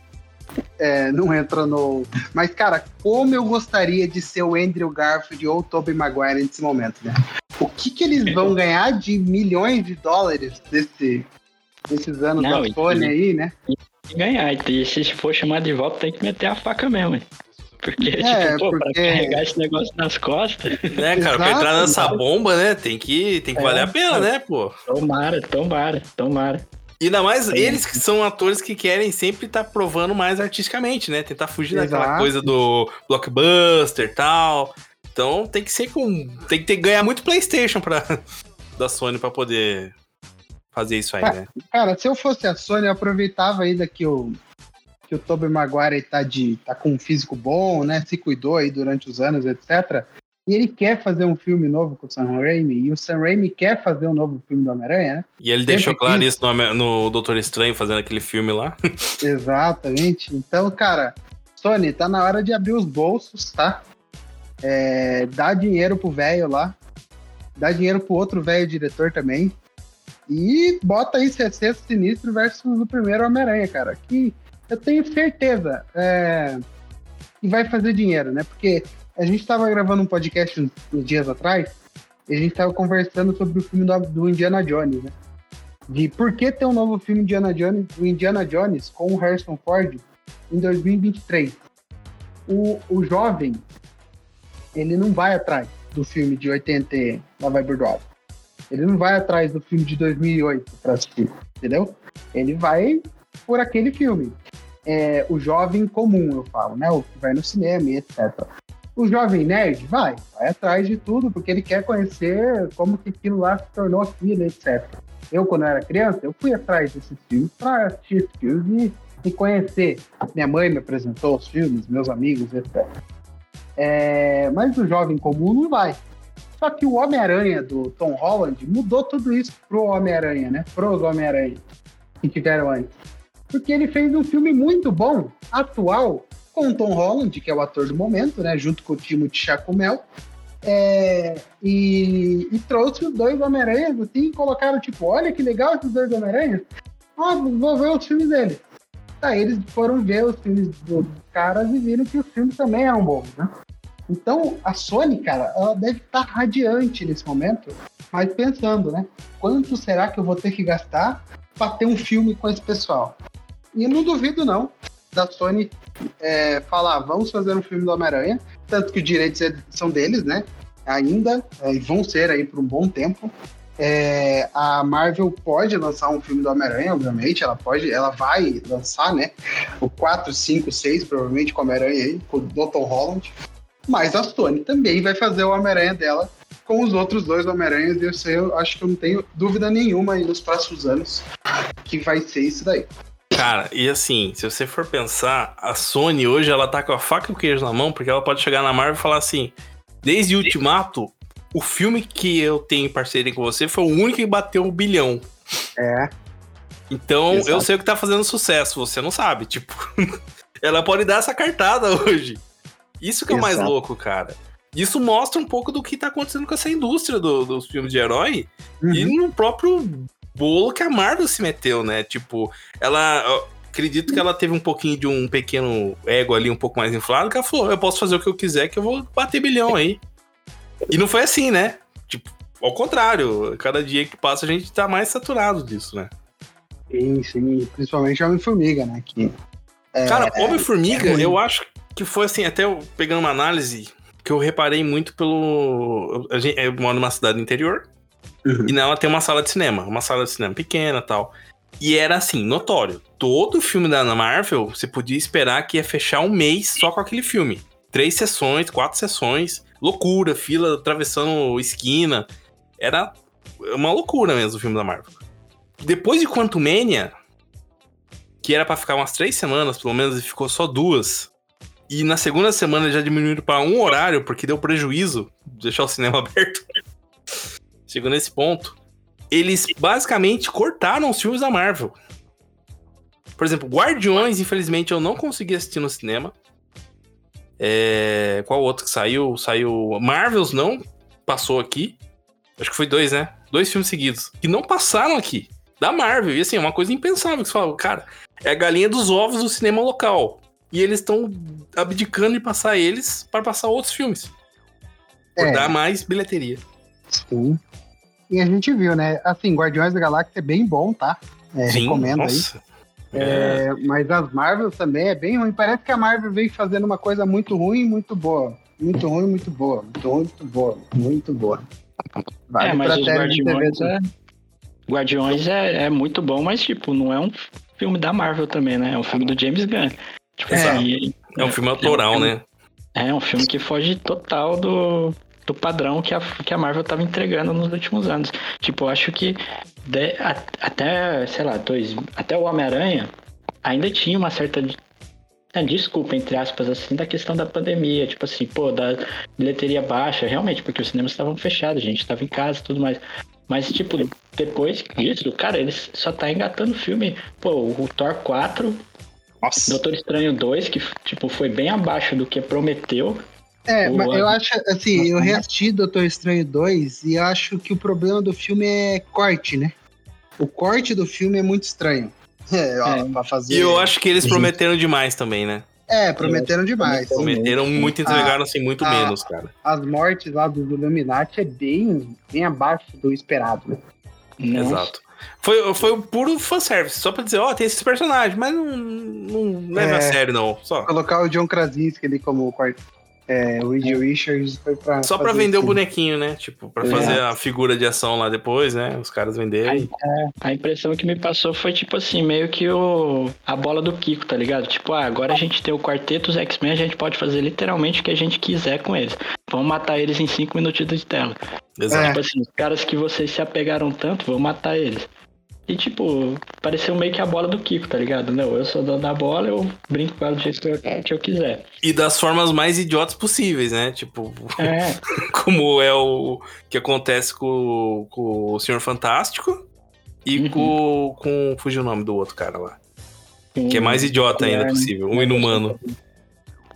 é, não entra no. Mas, cara, como eu gostaria de ser o Andrew Garfield ou o Tobey Maguire nesse momento, né? O que, que eles vão ganhar de milhões de dólares desse, desses anos não, da Sony aí, né? ganhar, e se for chamar de volta, tem que meter a faca mesmo, hein? Porque, é, tipo, pô, porque... pra carregar esse negócio nas costas. Né, cara, pra entrar nessa bomba, né? Tem que, tem que é, valer a pena, né, pô? Tomara, tomara, tomara. E ainda mais é. eles que são atores que querem sempre estar tá provando mais artisticamente, né? Tentar fugir Exato. daquela coisa do blockbuster e tal. Então tem que ser com. Tem que ter, ganhar muito PlayStation pra, da Sony para poder fazer isso aí, né? Cara, se eu fosse a Sony, eu aproveitava ainda que o, que o Tobey Maguire tá, de, tá com um físico bom, né? Se cuidou aí durante os anos, etc. E ele quer fazer um filme novo com o Sam Raimi, e o Sam Raimi quer fazer um novo filme do Homem-Aranha, né? E ele deixou claro isso no, no Doutor Estranho, fazendo aquele filme lá. Exatamente. Então, cara, Sony, tá na hora de abrir os bolsos, tá? É, dá dinheiro pro velho lá, dá dinheiro pro outro velho diretor também, e bota aí Sexteto Sinistro versus o primeiro Homem-Aranha, cara. Que eu tenho certeza é, que vai fazer dinheiro, né? Porque a gente estava gravando um podcast uns dias atrás e a gente estava conversando sobre o filme do, do, Indiana Jones, né? De por que ter um novo filme Indiana Jones, o Indiana Jones com o Harrison Ford em 2023. O, o jovem, ele não vai atrás do filme de 80 lá vai Bordeaux. Ele não vai atrás do filme de 2008 para assistir, entendeu? Ele vai por aquele filme. É, o jovem comum, eu falo, né? O que vai no cinema e etc. O jovem nerd vai, vai atrás de tudo, porque ele quer conhecer como que aquilo lá se tornou aquilo, etc. Eu, quando era criança, eu fui atrás desses filmes para assistir filmes e, e, conhecer. Minha mãe me apresentou os filmes, meus amigos, etc. É, mas o jovem comum não vai. Só que o Homem-Aranha do Tom Holland mudou tudo isso pro Homem-Aranha, né? Pros Homem-Aranha que tiveram antes. Porque ele fez um filme muito bom, atual, com o Tom Holland, que é o ator do momento, né? Junto com o Timothy Chacomel. É, e, e, trouxe os dois Homem-Aranha, assim, e colocaram, tipo, olha que legal esses dois Homem-Aranha. Ah, vou ver os filmes dele. Aí eles foram ver os filmes dos caras e viram que os filmes também eram bons, né? Então, a Sony, cara, ela deve estar radiante nesse momento, mas pensando, né? Quanto será que eu vou ter que gastar para ter um filme com esse pessoal? E eu não duvido, não, da Sony é, falar, vamos fazer um filme do Homem-Aranha, tanto que os direitos são deles, né? Ainda, é, e vão ser aí por um bom tempo. É, a Marvel pode lançar um filme do Homem-Aranha, obviamente, ela pode, ela vai lançar, né? O 4, 5, 6, provavelmente com o Homem-Aranha aí, com o Dr. Holland. Mas a Sony também vai fazer o Homem-Aranha dela com os outros dois Homem-Aranhas. E eu, sei, eu acho que eu não tenho dúvida nenhuma aí nos próximos anos que vai ser isso daí. Cara, e assim, se você for pensar, a Sony hoje ela tá com a faca e o queijo na mão, porque ela pode chegar na Marvel e falar assim: desde Ultimato, o filme que eu tenho em parceria com você foi o único que bateu um bilhão. É. Então, Exato. eu sei o que tá fazendo sucesso, você não sabe. Tipo, ela pode dar essa cartada hoje. Isso que é o mais louco, cara. Isso mostra um pouco do que tá acontecendo com essa indústria do, dos filmes de herói uhum. e no próprio bolo que a Marvel se meteu, né? Tipo, ela. acredito que ela teve um pouquinho de um pequeno ego ali, um pouco mais inflado, que ela falou: eu posso fazer o que eu quiser, que eu vou bater bilhão aí. E não foi assim, né? Tipo, ao contrário, cada dia que passa a gente tá mais saturado disso, né? Sim, sim. Principalmente Homem-Formiga, né? Que, é, Cara, Homem-Formiga, é eu acho que foi assim, até eu, pegando uma análise que eu reparei muito pelo. A gente, eu moro numa cidade interior uhum. e nela tem uma sala de cinema, uma sala de cinema pequena tal. E era assim, notório. Todo filme da Marvel, você podia esperar que ia fechar um mês só com aquele filme. Três sessões, quatro sessões, loucura, fila atravessando esquina. Era uma loucura mesmo o filme da Marvel. Depois de Quantumania, que era para ficar umas três semanas, pelo menos, e ficou só duas. E na segunda semana já diminuíram para um horário, porque deu prejuízo deixar o cinema aberto. Chegou nesse ponto. Eles basicamente cortaram os filmes da Marvel. Por exemplo, Guardiões, infelizmente, eu não consegui assistir no cinema. É... Qual outro que saiu? Saiu. Marvels não passou aqui. Acho que foi dois, né? Dois filmes seguidos. Que não passaram aqui. Da Marvel. E assim, é uma coisa impensável. Que você fala, cara, é a galinha dos ovos do cinema local e eles estão abdicando de passar eles para passar outros filmes. Por é. dar mais bilheteria. Sim. E a gente viu, né? Assim, Guardiões da Galáxia é bem bom, tá? É, Sim, recomendo nossa. aí. É, é. Mas as Marvel também é bem ruim. Parece que a Marvel veio fazendo uma coisa muito ruim e muito boa. Muito ruim, muito boa. Muito ruim, muito boa. Muito boa. Vale é, mas os Guardiões, é... Guardiões é, é muito bom, mas tipo, não é um filme da Marvel também, né? É um filme do James Gunn. Tipo, é. Assim, é um filme autoral, é um filme, né? É um filme que foge total do, do padrão que a, que a Marvel tava entregando nos últimos anos. Tipo, eu acho que de, a, até, sei lá, dois, até o Homem-Aranha ainda tinha uma certa é, desculpa, entre aspas, assim, da questão da pandemia, tipo assim, pô, da bilheteria baixa, realmente, porque os cinemas estavam fechados, a gente estava em casa e tudo mais. Mas, tipo, depois disso, cara, eles só tá engatando filme. Pô, o Thor 4 nossa. Doutor Estranho 2, que tipo, foi bem abaixo do que prometeu. É, mas eu acho, assim, eu reassisti Doutor Estranho 2 e acho que o problema do filme é corte, né? O corte do filme é muito estranho. É, ó, é. pra fazer. E eu acho que eles prometeram demais também, né? É, prometeram demais. Prometeram muito e entregaram assim muito a, menos, cara. As mortes lá do Illuminati é bem, bem abaixo do esperado, né? Exato. Foi, foi um puro fanservice, só pra dizer, ó, oh, tem esses personagens, mas não, não leva é, a sério, não. Só. Colocar o John Krasinski ali como quarto. É, o Reed Richards foi pra. Só pra vender o bonequinho, né? Tipo, pra é. fazer a figura de ação lá depois, né? Os caras venderem. A, a, impressão que me passou foi, tipo assim, meio que o, a bola do Kiko, tá ligado? Tipo, ah, agora a gente tem o quarteto, os X-Men, a gente pode fazer literalmente o que a gente quiser com eles. Vamos matar eles em cinco minutos de tela. Exato. Tipo assim, os caras que vocês se apegaram tanto, vão matar eles. E, tipo, pareceu meio que a bola do Kiko, tá ligado? Não, eu sou dono da bola, eu brinco com ela do jeito que eu, que eu quiser. E das formas mais idiotas possíveis, né? Tipo, É, como é o que acontece com, com o Senhor Fantástico e Uhum. com, com. Fugiu o nome do outro cara lá. sim. Que é mais idiota ainda É, possível. Um inumano.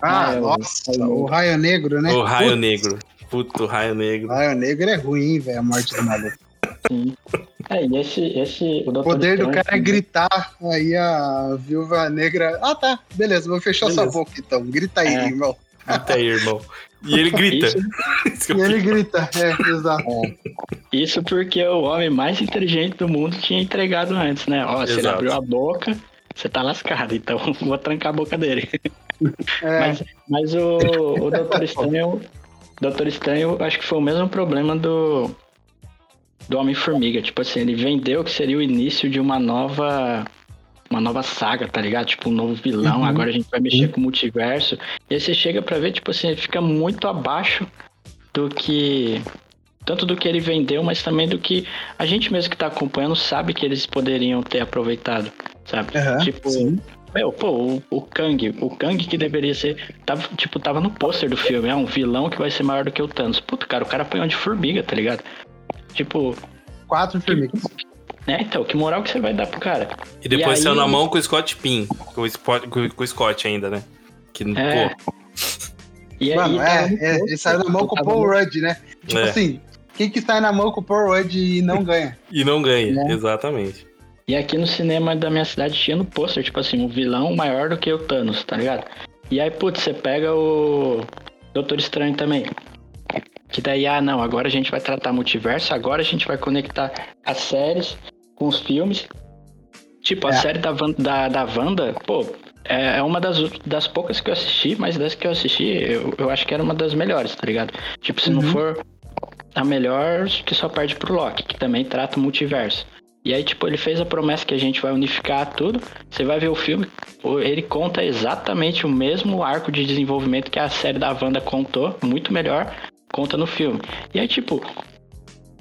Ah, Ah, é o- nossa, é o- o Raio Negro, né? O Raio Putz, Negro. Puto Raio Negro. O Raio Negro é ruim, velho, a morte do maluco. Sim. É, e esse, esse, o O poder do Estranho cara é gritar, aí a viúva negra. Ah, tá, beleza, vou fechar sua Beleza. boca então. Grita aí, É. irmão. Grita aí, irmão. E ele grita. Isso, E ele grita, é, exato. isso porque o homem mais inteligente do mundo tinha entregado antes, né? Ó, se ele abriu a boca, você tá lascado, então vou trancar a boca dele. É, Mas, mas o, o Doutor Estranho. Doutor Estranho, acho que foi o mesmo problema do. Do Homem-Formiga. Tipo assim, ele vendeu que seria o início de uma nova. Uma nova saga, tá ligado? Tipo, um novo vilão. Uhum. Agora a gente vai mexer com o multiverso. E aí você chega pra ver, tipo assim, ele fica muito abaixo do que. Tanto do que ele vendeu, mas também do que a gente mesmo que tá acompanhando sabe que eles poderiam ter aproveitado, sabe? aham, tipo, sim. meu, pô, o, o Kang, o Kang que deveria ser, tava, tipo, tava no pôster do filme, é um vilão que vai ser maior do que o Thanos. Puta, cara, o cara apanhou de formiga, tá ligado? Tipo, Quatro formigas. né, então, que moral que você vai dar pro cara? E depois E aí- saiu na mão com o Scott Pin. Com o, Spot, com, o Scott ainda, né? Que, É. pô, E aí, Mano, é, é, ele saiu na mão com o Paul Rudd, né? Tipo É. assim, quem que sai na mão com o Paul Rudd e não ganha? e não ganha, Né? exatamente. E aqui no cinema da minha cidade tinha no pôster, tipo assim, um vilão maior do que o Thanos, tá ligado? E aí, putz, você pega o Doutor Estranho também. Que daí, ah, não, agora a gente vai tratar multiverso, agora a gente vai conectar as séries com os filmes. Tipo, a É. série da, da, da Wanda, pô, é é uma das, das poucas que eu assisti, mas das que eu assisti, eu, eu acho que era uma das melhores, tá ligado? Tipo, se não Uhum. for a melhor, que só perde pro Loki, que também trata o multiverso. E aí, tipo, ele fez a promessa que a gente vai unificar tudo. Você vai ver o filme, ele conta exatamente o mesmo arco de desenvolvimento que a série da Wanda contou, muito melhor, conta no filme. E aí, tipo,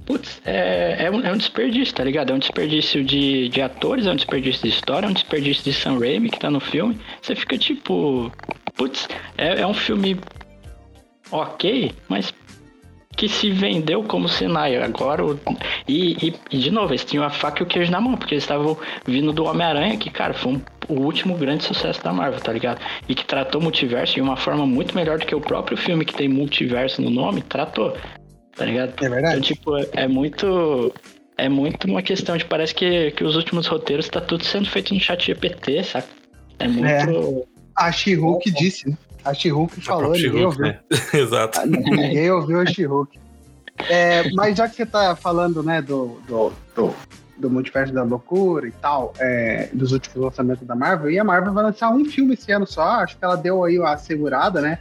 putz, é, é, um, é um desperdício, tá ligado? É um desperdício de, de atores, é um desperdício de história, é um desperdício de Sam Raimi que tá no filme. Você fica tipo, putz, é, é um filme ok, mas que se vendeu como Sinai. Agora, e, e, de novo, eles tinham a faca e o queijo na mão, porque eles estavam vindo do Homem-Aranha, que, cara, foi um- o último grande sucesso da Marvel, tá ligado? E que tratou o multiverso de uma forma muito melhor do que o próprio filme que tem multiverso no nome tratou, tá ligado? É Então, verdade? tipo, é muito. É muito uma questão de parece que, que os últimos roteiros tá tudo sendo feito no chat GPT, saca? É muito. A She-Hulk disse, né? A She-Hulk falou, ninguém ouviu. né? Exato. Ninguém ouviu a She-Hulk. É, mas já que você tá falando, né, do, do, do, do multiverso da loucura e tal, é, dos últimos lançamentos da Marvel, e a Marvel vai lançar um filme esse ano só, acho que ela deu aí a segurada, né?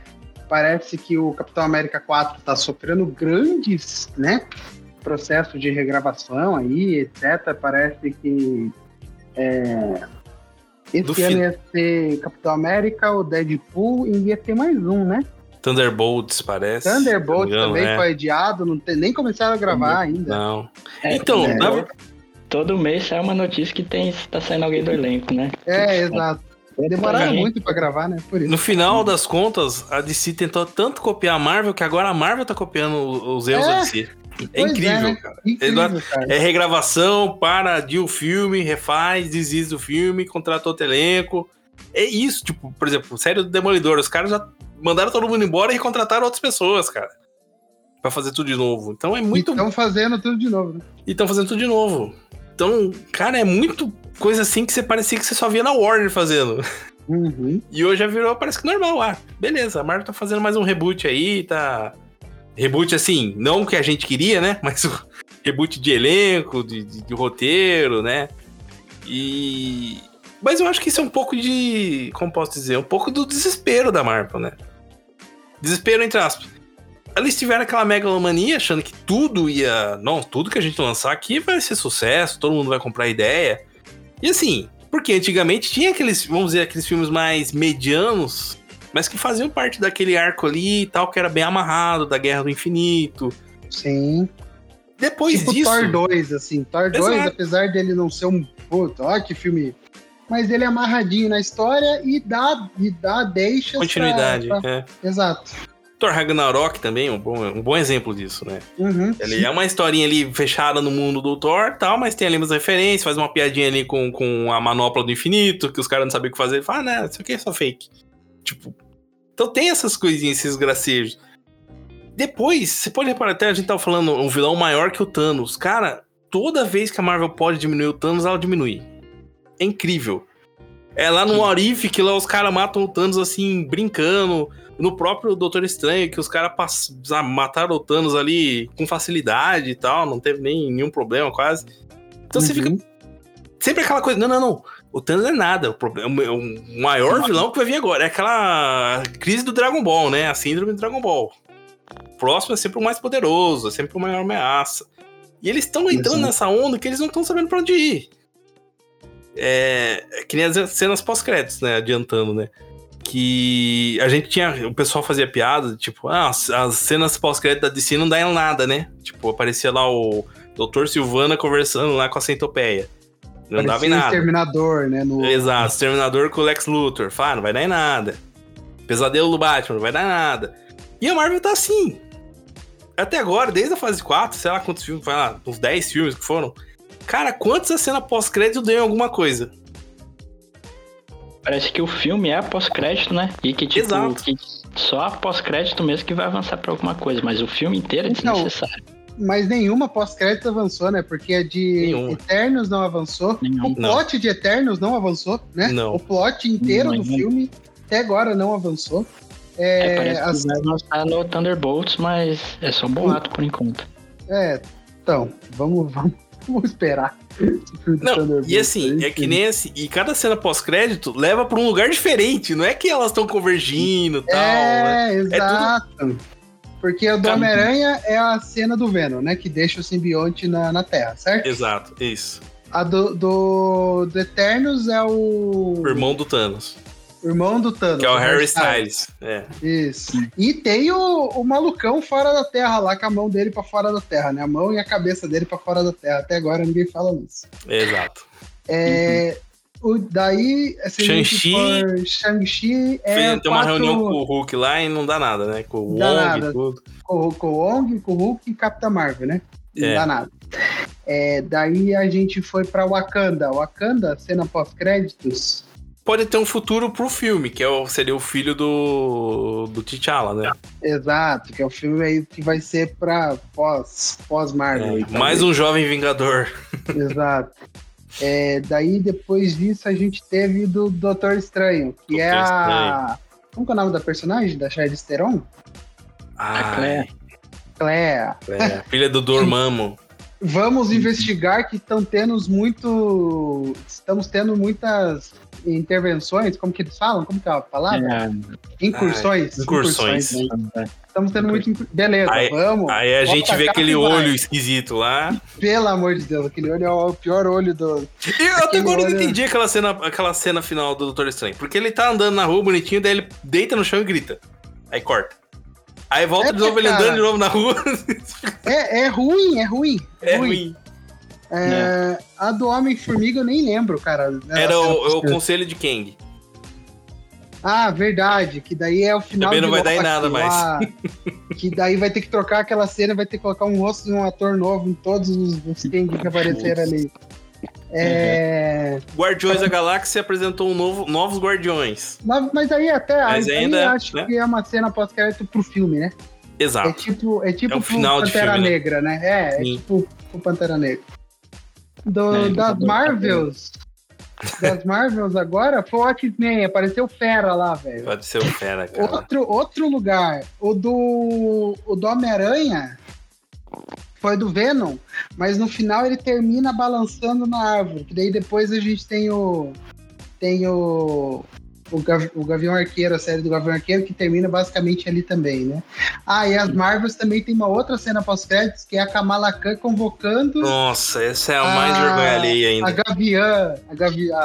Parece que o Capitão América 4 tá sofrendo grandes, né, processos de regravação aí, etc. Parece que é, esse Do ia ser Capitão América, o Deadpool e ia ter mais um, né? Thunderbolts, parece. Thunderbolt Se não me engano, também é. foi adiado, não tem, nem começaram a gravar ainda. Não. É, Então, é, na- todo mês sai uma notícia que tem, tá saindo alguém do elenco, né? É, exato. Demoraram muito pra gravar, né? Por isso. No final das contas, a DC tentou tanto copiar a Marvel que agora a Marvel tá copiando os erros É. da DC. É Pois incrível, é, né? cara. Incrível, cara. É regravação, para de o filme, refaz, desiste do filme, contrata outro elenco. É isso, tipo, por exemplo, série do Demolidor, os caras já mandaram todo mundo embora e contrataram outras pessoas, cara. Pra fazer tudo de novo. Então é muito. Estão fazendo tudo de novo, né? E estão fazendo tudo de novo. Então, cara, é muito coisa assim que você parecia que você só via na Warner fazendo. Uhum. E hoje já virou, parece que normal. Ah, beleza, a Marvel tá fazendo mais um reboot aí, tá. Reboot assim, não o que a gente queria, né? Mas o reboot de elenco, de, de- de roteiro, né? E. Mas eu acho que isso é um pouco de. Como posso dizer? Um pouco do desespero da Marvel, né? Desespero entre aspas. Eles tiveram aquela megalomania achando que tudo ia. Não, tudo que a gente lançar aqui vai ser sucesso, todo mundo vai comprar ideia. E assim, porque antigamente tinha aqueles, vamos dizer, aqueles filmes mais medianos, mas que faziam parte daquele arco ali e tal, que era bem amarrado, da Guerra do Infinito. Sim. Depois tipo disso. Thor 2, assim. Thor 2, Exato. apesar dele não ser um. Puta, olha que filme. Mas ele é amarradinho na história e dá, e dá deixas. pra- Continuidade. pra- é. Exato. Thor Ragnarok também é um bom, um bom exemplo disso, né? Uhum. Ele é uma historinha ali fechada no mundo do Thor e tal, mas tem ali umas referências, faz uma piadinha ali com, com a manopla do infinito, que os caras não sabiam o que fazer. Ele fala, ah, não, isso aqui é só fake. Tipo. Então tem essas coisinhas, esses gracejos. Depois, você pode reparar, até a gente tava falando um vilão maior que o Thanos. Cara, toda vez que a Marvel pode diminuir o Thanos, ela diminui. É incrível. É lá no Arif que lá os caras matam o Thanos assim, brincando. No próprio Doutor Estranho, que os caras ah, mataram o Thanos ali com facilidade e tal, não teve nem nenhum problema quase. Então você Uhum. fica. Sempre aquela coisa, não, não, não. O Thanos é nada. O, problema, o maior vilão que vai vir agora é aquela crise do Dragon Ball, né? A síndrome do Dragon Ball. O próximo é sempre o mais poderoso, é sempre a maior ameaça. E eles estão entrando Exato. nessa onda que eles não estão sabendo pra onde ir. É, é que nem as cenas pós-créditos, né? Adiantando, né? Que a gente tinha. O pessoal fazia piada, tipo, ah, as, as cenas pós-crédito da DC não dá em nada, né? Tipo, aparecia lá o Dr. Silvana conversando lá com a centopeia. Não dava em Parecia um nada. Exterminador, né? No... Exato, Exterminador com o Lex Luthor. Fala, não vai dar em nada. Pesadelo do Batman, não vai dar em nada. E a Marvel tá assim. Até agora, desde a fase 4, sei lá quantos filmes, vai lá, uns 10 filmes que foram. Cara, quantas a cena pós-crédito deu em alguma coisa? Parece que o filme é pós-crédito, né? E que, tipo, Exato. que só pós-crédito mesmo que vai avançar pra alguma coisa, mas o filme inteiro é Então, desnecessário. Mas nenhuma pós-crédito avançou, né? Porque a de Nenhuma. Eternos não avançou. Nenhum. O plot de Eternos não avançou, né? Não. O plot inteiro do filme até agora não avançou. É, É, parece as- que vai lançar no Thunderbolts, mas é só boato por enquanto. é, então, vamos, vamos, vamos esperar. Não, e assim, é que nem assim. E cada cena pós-crédito leva pra um lugar diferente. Não é que elas estão convergindo e tal. né? É, exato. Porque o do Homem-Aranha é a cena do Venom, né? Que deixa o simbionte na, na Terra, certo? Exato, isso. A do, do, do Eternos é o, O irmão do Thanos. irmão do Thanos. Que é o Harry Styles. É. Isso. E tem o, o malucão fora da Terra lá, com a mão dele pra fora da Terra, né? A mão e a cabeça dele pra fora da Terra. Até agora ninguém fala nisso. Exato. É, o, daí, se a gente Shang-Chi- Shang-Chi é tem uma quatro- reunião com o Hulk lá e não dá nada, né? Com o Dá Wong nada. e tudo. com, com o Wong, com o Hulk e Capitã Marvel, né? Não É. dá nada. É, daí a gente foi pra Wakanda. Wakanda, cena pós-créditos. Pode ter um futuro pro filme, que é o, seria o filho do, do T'Challa, né? Exato, que é o filme aí que vai ser pra pós, pós-Marvel. É, mais um jovem vingador. Exato. É, daí depois disso a gente teve do Doutor Estranho, que é Doutor a. Como que é o nome da personagem? Da Charlize Theron? Ah, Claire. Claire. é, filha do Dormammu. Vamos investigar que estão tendo muito. Estamos tendo muitas intervenções, como que eles falam? Como que é a palavra? É, Incursões. incursões. Estamos tendo muito. Beleza, Aí- vamos. Aí a gente vê aquele vai. olho esquisito lá. Pelo amor de Deus, aquele olho é o pior olho do. Eu até agora não entendi aquela cena, aquela cena final do Doutor Estranho. Porque ele tá andando na rua bonitinho, daí ele deita no chão e grita. Aí corta. Aí volta É, de novo ele cara. andando de novo na rua. É, é ruim, é ruim. É ruim. É, A do Homem-Formiga eu nem lembro, cara. Era o, é o conselho de Kang. Ah, verdade, que daí é o final Também não vai dar em nada lá, Que daí vai ter que trocar aquela cena, vai ter que colocar um rosto de um ator novo em todos os, os Kang que apareceram ali. É, Guardiões da Galáxia apresentou um novo, novos Guardiões. mas, aí até Mas aí ainda, acho né? que é uma cena pós-crédito pro filme, né? É Exato. tipo, é tipo É pro final de Pantera filme, né? Negra, né? É, é Sim. tipo o Pantera Negra. Do, É, das acabou, Marvels. Das Marvels agora foi o X-Men, apareceu Fera lá, velho. Pode ser o Fera, cara. Outro, outro lugar, o do, o do Homem-Aranha foi do Venom, mas no final ele termina balançando na árvore. Que daí depois a gente tem o. Tem o. O, Gav- o Gavião Arqueiro, a série do Gavião Arqueiro, que termina basicamente ali também, né? Ah, e as Marvels também tem uma outra cena pós-créditos, que é a Kamala Khan convocando Nossa, essa é a mais Ah, vergonha alheia a ainda. Gavião, a Gavião,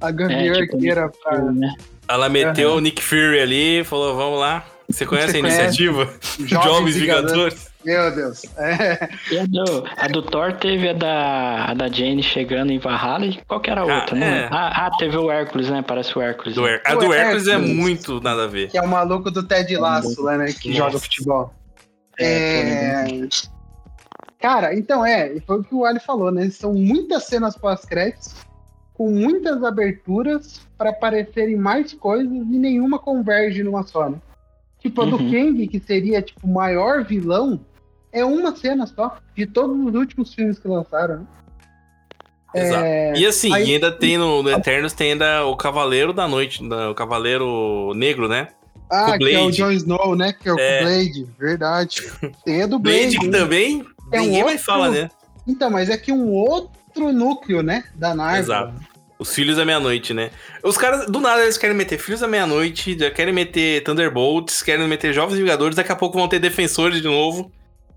a Gavião É, tipo, Arqueira pra, né? Ela meteu Aham. o Nick Fury ali, falou, vamos lá. Você conhece Você a iniciativa? Conhece? Jovens, Jovens Vingadores. Vingadores. Meu Deus. É. A do, a do Thor teve a da, a da Jane chegando em Valhalla e qual que era a ah, outra? É. Ah, ah, teve o Hércules, né? Parece o Hércules. Do Her a do Hércules, é muito nada a ver. Que é o maluco do Ted Lasso lá, né? Que Nossa. joga futebol. É... é... Cara, então é, foi o que o Ali falou, né? São muitas cenas pós-créditos, com muitas aberturas para aparecerem mais coisas e nenhuma converge numa só, né? Tipo, a do uhum. Kang, que seria, tipo, o maior vilão, é uma cena só, de todos os últimos filmes que lançaram, né? Exato. É... E assim, Aí... ainda tem no, no, Eternos tem ainda o Cavaleiro da Noite, o Cavaleiro Negro, né? Ah, que é o Jon Snow, né? Que é o é... Blade, verdade. Tem a do Blade. Blade né? também é ninguém um outro... mais fala, né? Então, mas é que um outro núcleo, né? Da Marvel. Exato. Os Filhos da Meia-Noite, né? Os caras, do nada, eles querem meter Filhos da Meia-Noite, querem meter Thunderbolts, querem meter Jovens Vingadores, daqui a pouco vão ter Defensores de novo.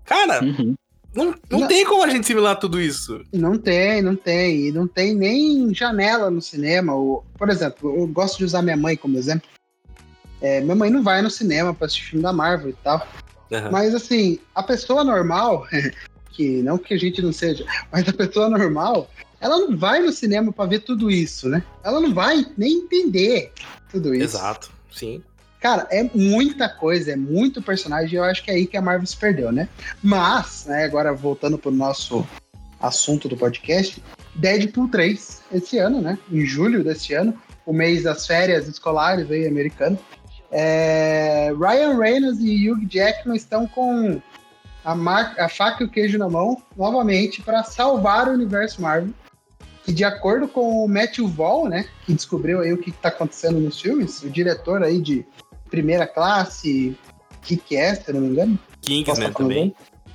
Cara, uhum. não, não, não, tem como a gente simular tudo isso. Não tem, não tem. E não tem nem janela no cinema. Ou, por exemplo, eu gosto de usar minha mãe como exemplo. É, minha mãe não vai no cinema pra assistir filme da Marvel e tal. Uhum. Mas assim, a pessoa normal, que não que a gente não seja, mas a pessoa normal, ela não vai no cinema para ver tudo isso, né? Ela não vai nem entender tudo isso. Exato, sim. Cara, é muita coisa, é muito personagem, eu acho que é aí que a Marvel se perdeu, né? Mas, né, agora voltando pro nosso assunto do podcast, Deadpool 3, esse ano, né? Em julho desse ano, o mês das férias escolares aí, americano. É, Ryan Reynolds e Hugh Jackman estão com a, a faca e o queijo na mão, novamente, para salvar o universo Marvel. E de acordo com o Matthew Vaughn, né, que descobriu aí o que está acontecendo nos filmes, o diretor aí de primeira classe, que é, se não me engano. Kingsman também.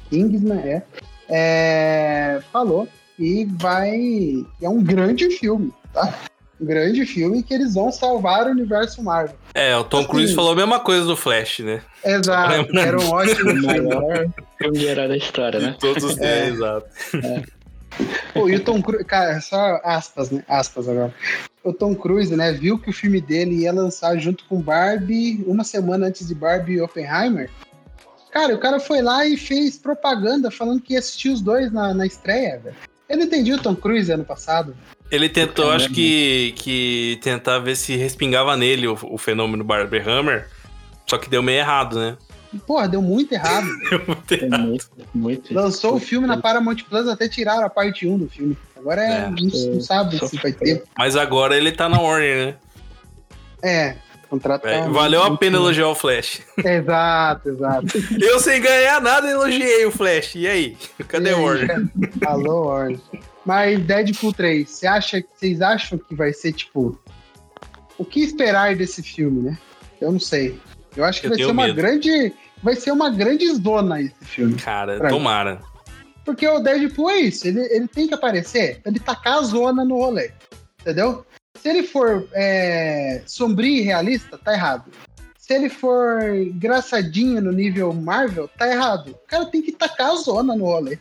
Kingsman, é, é. Falou e vai. É um grande filme, tá? Um grande filme que eles vão salvar o universo Marvel. É, o Tom assim, Cruise falou a mesma coisa do Flash, né? Exato, era um ótimo filme. filme da história, né? Todos os é, exato. É. Pô, e o Tom Cruise, cara, só aspas, né? Aspas agora. O Tom Cruise, né, viu que o filme dele ia lançar junto com Barbie uma semana antes de Barbie e Oppenheimer. Cara, o cara foi lá e fez propaganda falando que ia assistir os dois na, na estreia, velho. Eu não entendi o Tom Cruise ano passado. Ele tentou, acho que, que tentar ver se respingava nele o, o fenômeno Barbie Hammer, só que deu meio errado, né? Porra, deu muito errado. deu muito errado. Muito, muito, Lançou muito, o filme na Paramount Plus, até tiraram a parte 1 do filme. Agora é, é, não, não, sabe se vai ter. Mas agora ele tá na Warner, né? É, contrato. É, valeu a pena elogiar o Flash. Exato, exato. Eu sem ganhar nada elogiei o Flash. E aí? Cadê o Warner? Alô, Warner. Mas Deadpool 3, você acha, vocês acham que vai ser tipo. O que esperar desse filme, né? Eu não sei. Eu acho que eu vai ser uma medo. grande. Vai ser uma grande zona esse filme. Cara, tomara. Mim. Porque o Deadpool é isso, ele, ele tem que aparecer, ele tacar a zona no rolê. Entendeu? Se ele for é, sombrio e realista, tá errado. Se ele for engraçadinho no nível Marvel, tá errado. O cara tem que tacar a zona no rolê.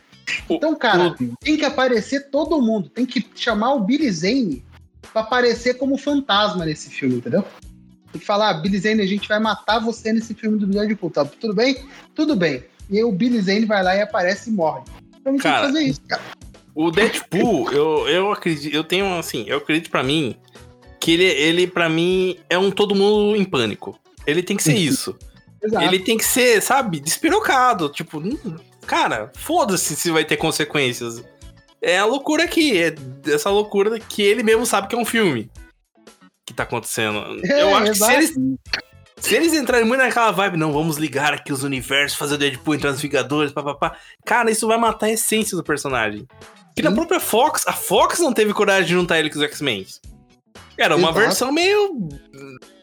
Então, cara, tem que aparecer todo mundo. Tem que chamar o Billy Zane pra aparecer como fantasma nesse filme, entendeu? Tem que falar, ah, Billy Zane, a gente vai matar você nesse filme do Deadpool, tá? Tudo bem? Tudo bem. E aí o Billy Zane vai lá e aparece e morre. Então cara, fazer isso, cara. O Deadpool, eu, eu acredito, eu tenho assim, eu acredito para mim que ele, ele para mim é um todo mundo em pânico. Ele tem que ser isso. Exato. Ele tem que ser, sabe, despirocado, tipo, cara, foda-se se vai ter consequências. É a loucura aqui, é essa loucura que ele mesmo sabe que é um filme que tá acontecendo. É, eu acho que se eles, se eles entrarem muito naquela vibe, não, vamos ligar aqui os universos, fazer o Deadpool entrar nos Vingadores, papapá. Cara, isso vai matar a essência do personagem. Que na própria Fox, a Fox não teve coragem de juntar ele com os X-Men. Era uma Exato. versão meio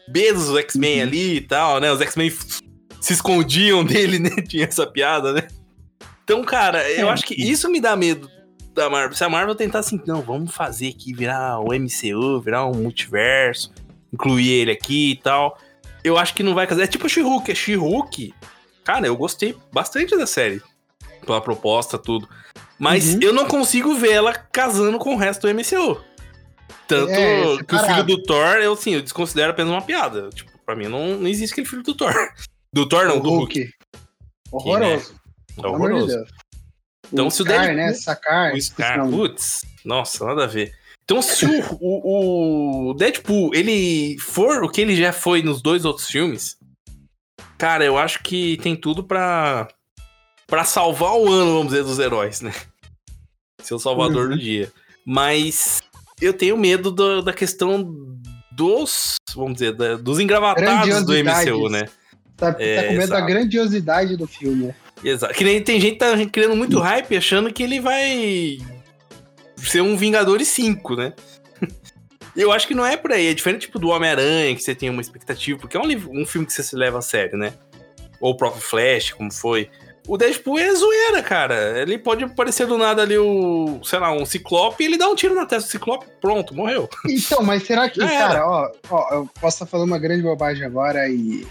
B dos X-Men uhum. ali e tal, né? Os X-Men se escondiam dele, né? Tinha essa piada, né? Então, cara, eu é. acho que isso me dá medo da Marvel. Se a Marvel tentar assim, não, vamos fazer aqui virar o MCU, virar um multiverso, incluir ele aqui e tal. Eu acho que não vai casar. É tipo She-Hulk. É She-Hulk. Cara, eu gostei bastante da série. Pela proposta, tudo. Mas uhum. eu não consigo ver ela casando com o resto do MCU. Tanto é, que o filho do Thor, eu sim, eu desconsidero apenas uma piada. Tipo, pra mim não, não existe aquele filho do Thor. Do Thor, não, o do Hulk. Hulk. Horroroso. É Pelo amor de horroroso. Então, o se o Scar, Deadpool- né? Sacar. O Scar, putz, nossa, nada a ver. Então, se o, o, o Deadpool ele for o que ele já foi nos dois outros filmes, cara, eu acho que tem tudo pra, pra salvar o ano, vamos dizer, dos heróis, né? Ser o salvador Uhum. do dia. Mas eu tenho medo do- da questão dos, vamos dizer, da- dos engravatados do MCU, né? Tá, É, tá com medo da exato. grandiosidade do filme. né? Exato. Que nem tem gente que tá criando muito hype achando que ele vai ser um Vingadores 5, né? Eu acho que não é por aí. É diferente tipo, do Homem-Aranha, que você tem uma expectativa, porque é um, livro- um filme que você se leva a sério, né? Ou o próprio Flash, como foi. O Deadpool é zoeira, cara. Ele pode aparecer do nada ali o, sei lá, um Ciclope ele dá um tiro na testa do Ciclope, pronto, morreu. Então, mas será que, Já era. cara, ó, ó, eu posso estar falando uma grande bobagem agora e,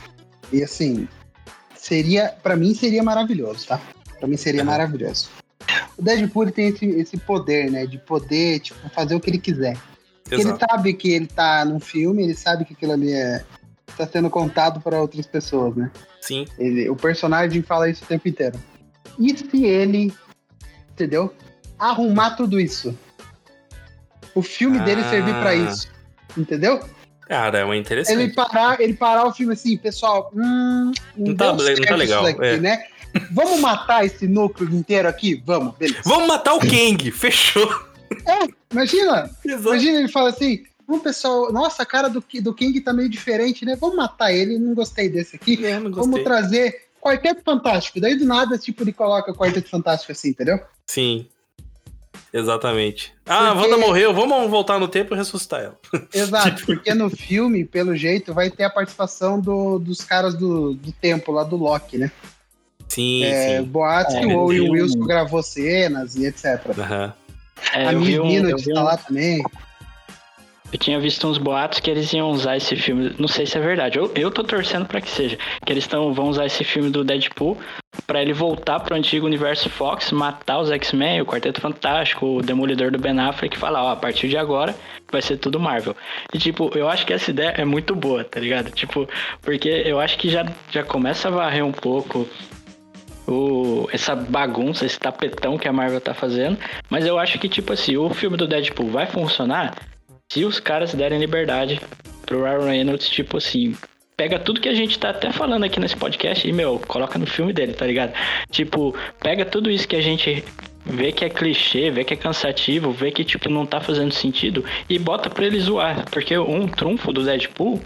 e assim, seria, pra mim seria maravilhoso, tá? Pra mim seria Aham. maravilhoso. O Deadpool tem esse, esse poder, né, de poder, tipo, fazer o que ele quiser. Ele sabe que ele tá num filme, ele sabe que aquilo ali é tá sendo contado para outras pessoas, né? Sim. Ele, o personagem fala isso o tempo inteiro. E se ele, entendeu? Arrumar tudo isso? O filme dele Ah. servir pra isso, entendeu? Cara, é uma interessante. Ele parar, ele parar o filme assim, pessoal, hum, não, Não tá não tá certo legal, daqui, é. né? Vamos matar esse núcleo inteiro aqui? Vamos, beleza. Vamos matar o Kang, fechou. Imagina, Exato. imagina ele fala assim, Vamos, pessoal, nossa, a cara do, do King tá meio diferente, né? Vamos matar ele, não gostei desse aqui. É, não Vamos gostei. trazer Quarteto Fantástico. Daí do nada, tipo, ele coloca Quarteto Fantástico assim, entendeu? Sim. Exatamente. Ah, a Porque- Wanda morreu, vamos voltar no tempo e ressuscitar ela. Exato, porque no filme, pelo jeito, vai ter a participação do- dos caras do, do tempo lá do Loki, né? Sim, É, sim. boatos É, que o Owen um- Wilson gravou cenas e etc. Aham. É, a menina tá um- lá também. Eu tinha visto uns boatos que eles iam usar esse filme. Não sei se é verdade. Eu, eu tô torcendo pra que seja. Que eles tão, vão usar esse filme do Deadpool pra ele voltar pro antigo universo Fox, matar os X-Men, o Quarteto Fantástico, o Demolidor do Ben Affleck e falar: ó, a partir de agora vai ser tudo Marvel. E tipo, eu acho que essa ideia é muito boa, tá ligado? Tipo, porque eu acho que já, já começa a varrer um pouco. O, essa bagunça, esse tapetão que a Marvel tá fazendo. Mas eu acho que, tipo assim, o filme do Deadpool vai funcionar se os caras derem liberdade pro Ryan Reynolds, tipo assim, pega tudo que a gente tá até falando aqui nesse podcast e, meu, coloca no filme dele, tá ligado? Tipo, pega tudo isso que a gente vê que é clichê, vê que é cansativo, vê que, tipo, não tá fazendo sentido e bota pra ele zoar. Porque um trunfo do Deadpool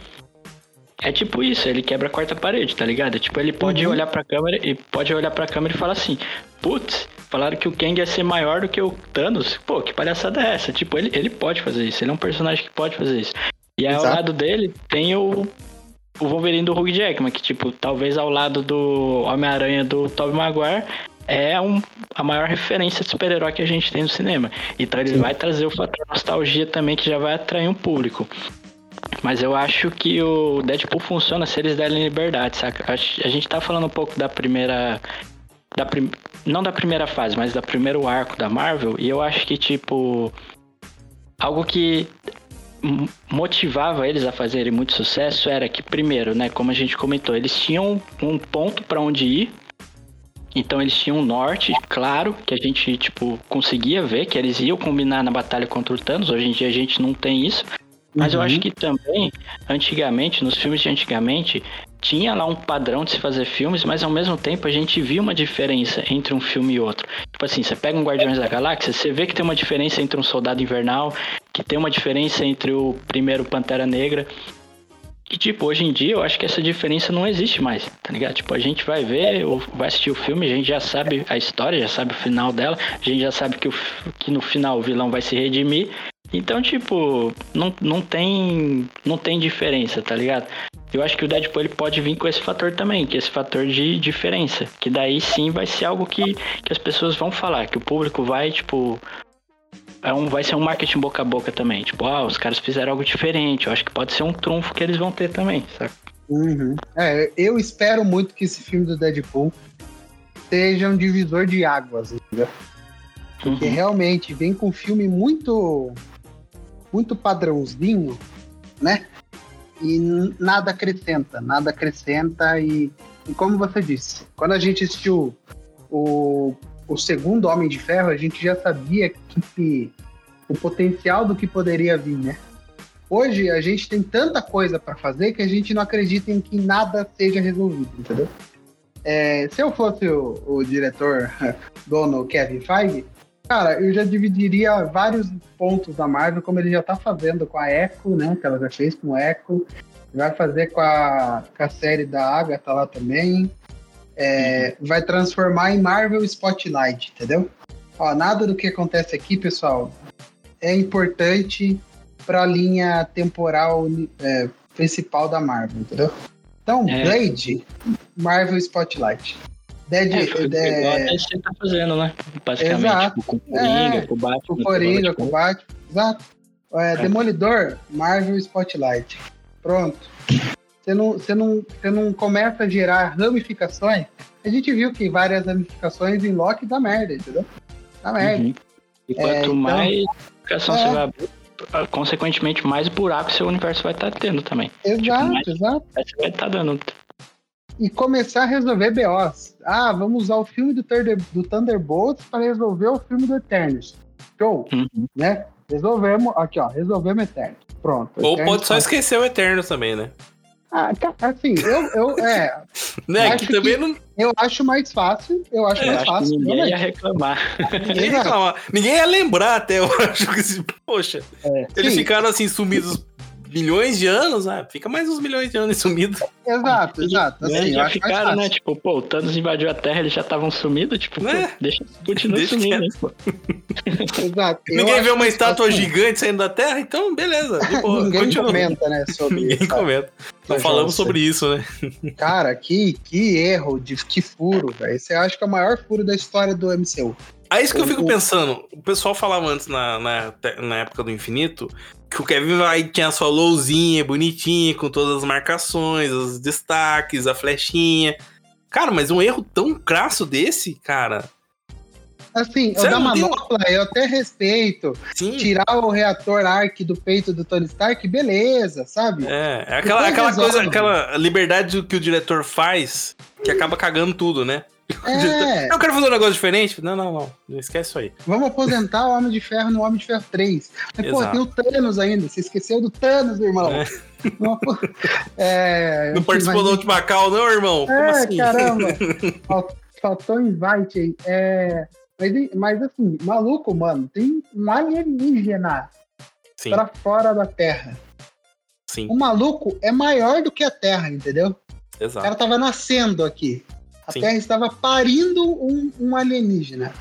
é tipo isso, ele quebra a quarta parede, tá ligado? Tipo, ele pode Uhum. olhar pra câmera e pode olhar pra câmera e falar assim, putz, falaram que o Kang ia ser maior do que o Thanos. Pô, que palhaçada é essa? Tipo, ele, ele pode fazer isso, ele é um personagem que pode fazer isso. E aí, ao lado dele tem o, o Wolverine do Hugh Jackman, que, tipo, talvez ao lado do Homem-Aranha do Tobey Maguire é um, a maior referência de super-herói que a gente tem no cinema. Então ele vai trazer o fator nostalgia também, que já vai atrair um público. Mas eu acho que o Deadpool funciona se eles derem liberdade, saca? A gente tá falando um pouco da primeira. Da prim... Não da primeira fase, mas da primeiro arco da Marvel. E eu acho que, tipo. Algo que motivava eles a fazerem muito sucesso era que, primeiro, né, como a gente comentou, eles tinham um ponto pra onde ir. Então eles tinham um norte, claro, que a gente, tipo, conseguia ver que eles iam combinar na batalha contra o Thanos. Hoje em dia a gente não tem isso. Mas eu Uhum. acho que também, antigamente, nos filmes de antigamente, tinha lá um padrão de se fazer filmes, mas ao mesmo tempo a gente via uma diferença entre um filme e outro. Tipo assim, você pega um Guardiões da Galáxia, você vê que tem uma diferença entre um Soldado Invernal, que tem uma diferença entre o primeiro Pantera Negra. E, tipo, hoje em dia eu acho que essa diferença não existe mais, tá ligado? Tipo, a gente vai ver, vai assistir o filme, a gente já sabe a história, já sabe o final dela, a gente já sabe que, o, que no final o vilão vai se redimir. Então, tipo, não, não tem não tem diferença, tá ligado? Eu acho que o Deadpool ele pode vir com esse fator também, que é esse fator de diferença. Que daí sim vai ser algo que, que as pessoas vão falar, que o público vai, tipo. É um, vai ser um marketing boca a boca também. Tipo, ah, os caras fizeram algo diferente. Eu acho que pode ser um trunfo que eles vão ter também, saca? Uhum. É, eu espero muito que esse filme do Deadpool seja um divisor de águas, entendeu? Porque Uhum. realmente vem com um filme muito muito padrãozinho, né? E nada acrescenta, nada acrescenta e E como você disse, quando a gente assistiu o, o segundo Homem de Ferro, a gente já sabia que, que o potencial do que poderia vir, né? Hoje a gente tem tanta coisa para fazer que a gente não acredita em que nada seja resolvido, entendeu? É, se eu fosse o, o diretor dono Kevin Feige, cara, eu já dividiria vários pontos da Marvel, como ele já tá fazendo com a Echo, né? Que ela já fez com a Echo. Vai fazer com a, com a série da Agatha lá também. É, vai transformar em Marvel Spotlight, entendeu? Ó, nada do que acontece aqui, pessoal, é importante para a linha temporal é, principal da Marvel, entendeu? Então, é. Blade, Marvel Spotlight. Dead, é, é... é você tá fazendo, né? Basicamente, Exato. Tipo, com Coringa, é, com Batman. Com Coringa, com Batman. Exato. É, é, Demolidor, Marvel Spotlight. Pronto. Você não, você, não, você não começa a gerar ramificações. A gente viu que várias ramificações em Loki dá merda, entendeu? Dá merda. Uhum. E quanto é, então, mais ramificação você vai abrir, consequentemente, mais buraco seu universo vai estar tá tendo também. Exato, tipo, mais, exato. Você vai estar tá dando. E começar a resolver BOs. Ah, vamos usar o filme do, Thunder, do Thunderbolts para resolver o filme do Eternos. Show, uhum. né? Resolvemos, aqui ó, resolvemos Eternos. Pronto. Ou Eternos pode só faz... esquecer o Eternos também, né? Ah, tá, assim, eu, eu é. né, que também que não. Eu acho mais fácil. Eu acho é, mais acho fácil. Ninguém ia reclamar. ninguém, ia reclamar. ninguém ia lembrar até, eu acho que, poxa. É, eles sim. ficaram assim sumidos milhões de anos, ah, fica mais uns milhões de anos sumido. Exato, exato. Assim, já ficaram, né? Tipo, pô, o Thanos invadiu a Terra, eles já estavam sumidos, tipo, é. pô, deixa, continua deixa sumindo, né. Exato. Ninguém vê uma estátua assim. gigante saindo da Terra, então beleza. Boa, Ninguém continua. comenta, né, sobre Ninguém isso, comenta. Não falamos sobre isso, né? Cara, que, que erro, de, que furo, velho. Você acha que é o maior furo da história do MCU. Aí é isso que eu fico pensando. O pessoal falava antes na, na, na época do infinito que o Kevin vai tinha a sua lousinha bonitinha, com todas as marcações, os destaques, a flechinha. Cara, mas um erro tão crasso desse, cara. Assim, o da manopla eu até respeito. Sim. Tirar o reator ARC do peito do Tony Stark, beleza, sabe? É, é aquela, aquela coisa, aquela liberdade que o diretor faz que acaba cagando tudo, né? É. Eu quero fazer um negócio diferente. Não, não, não. Não esquece isso aí. Vamos aposentar o Homem de Ferro no Homem de Ferro 3. Mas, pô, tem o Thanos ainda. Você esqueceu do Thanos, irmão. É. Não, é, não participou do último Call, não, irmão? É, assim? caramba. Faltou invite aí. É, mas, mas, assim, maluco, mano, tem um alienígena Sim. pra fora da Terra. Sim. O maluco é maior do que a Terra, entendeu? Exato. O cara tava nascendo aqui. A Sim. Terra estava parindo um, um, alienígena.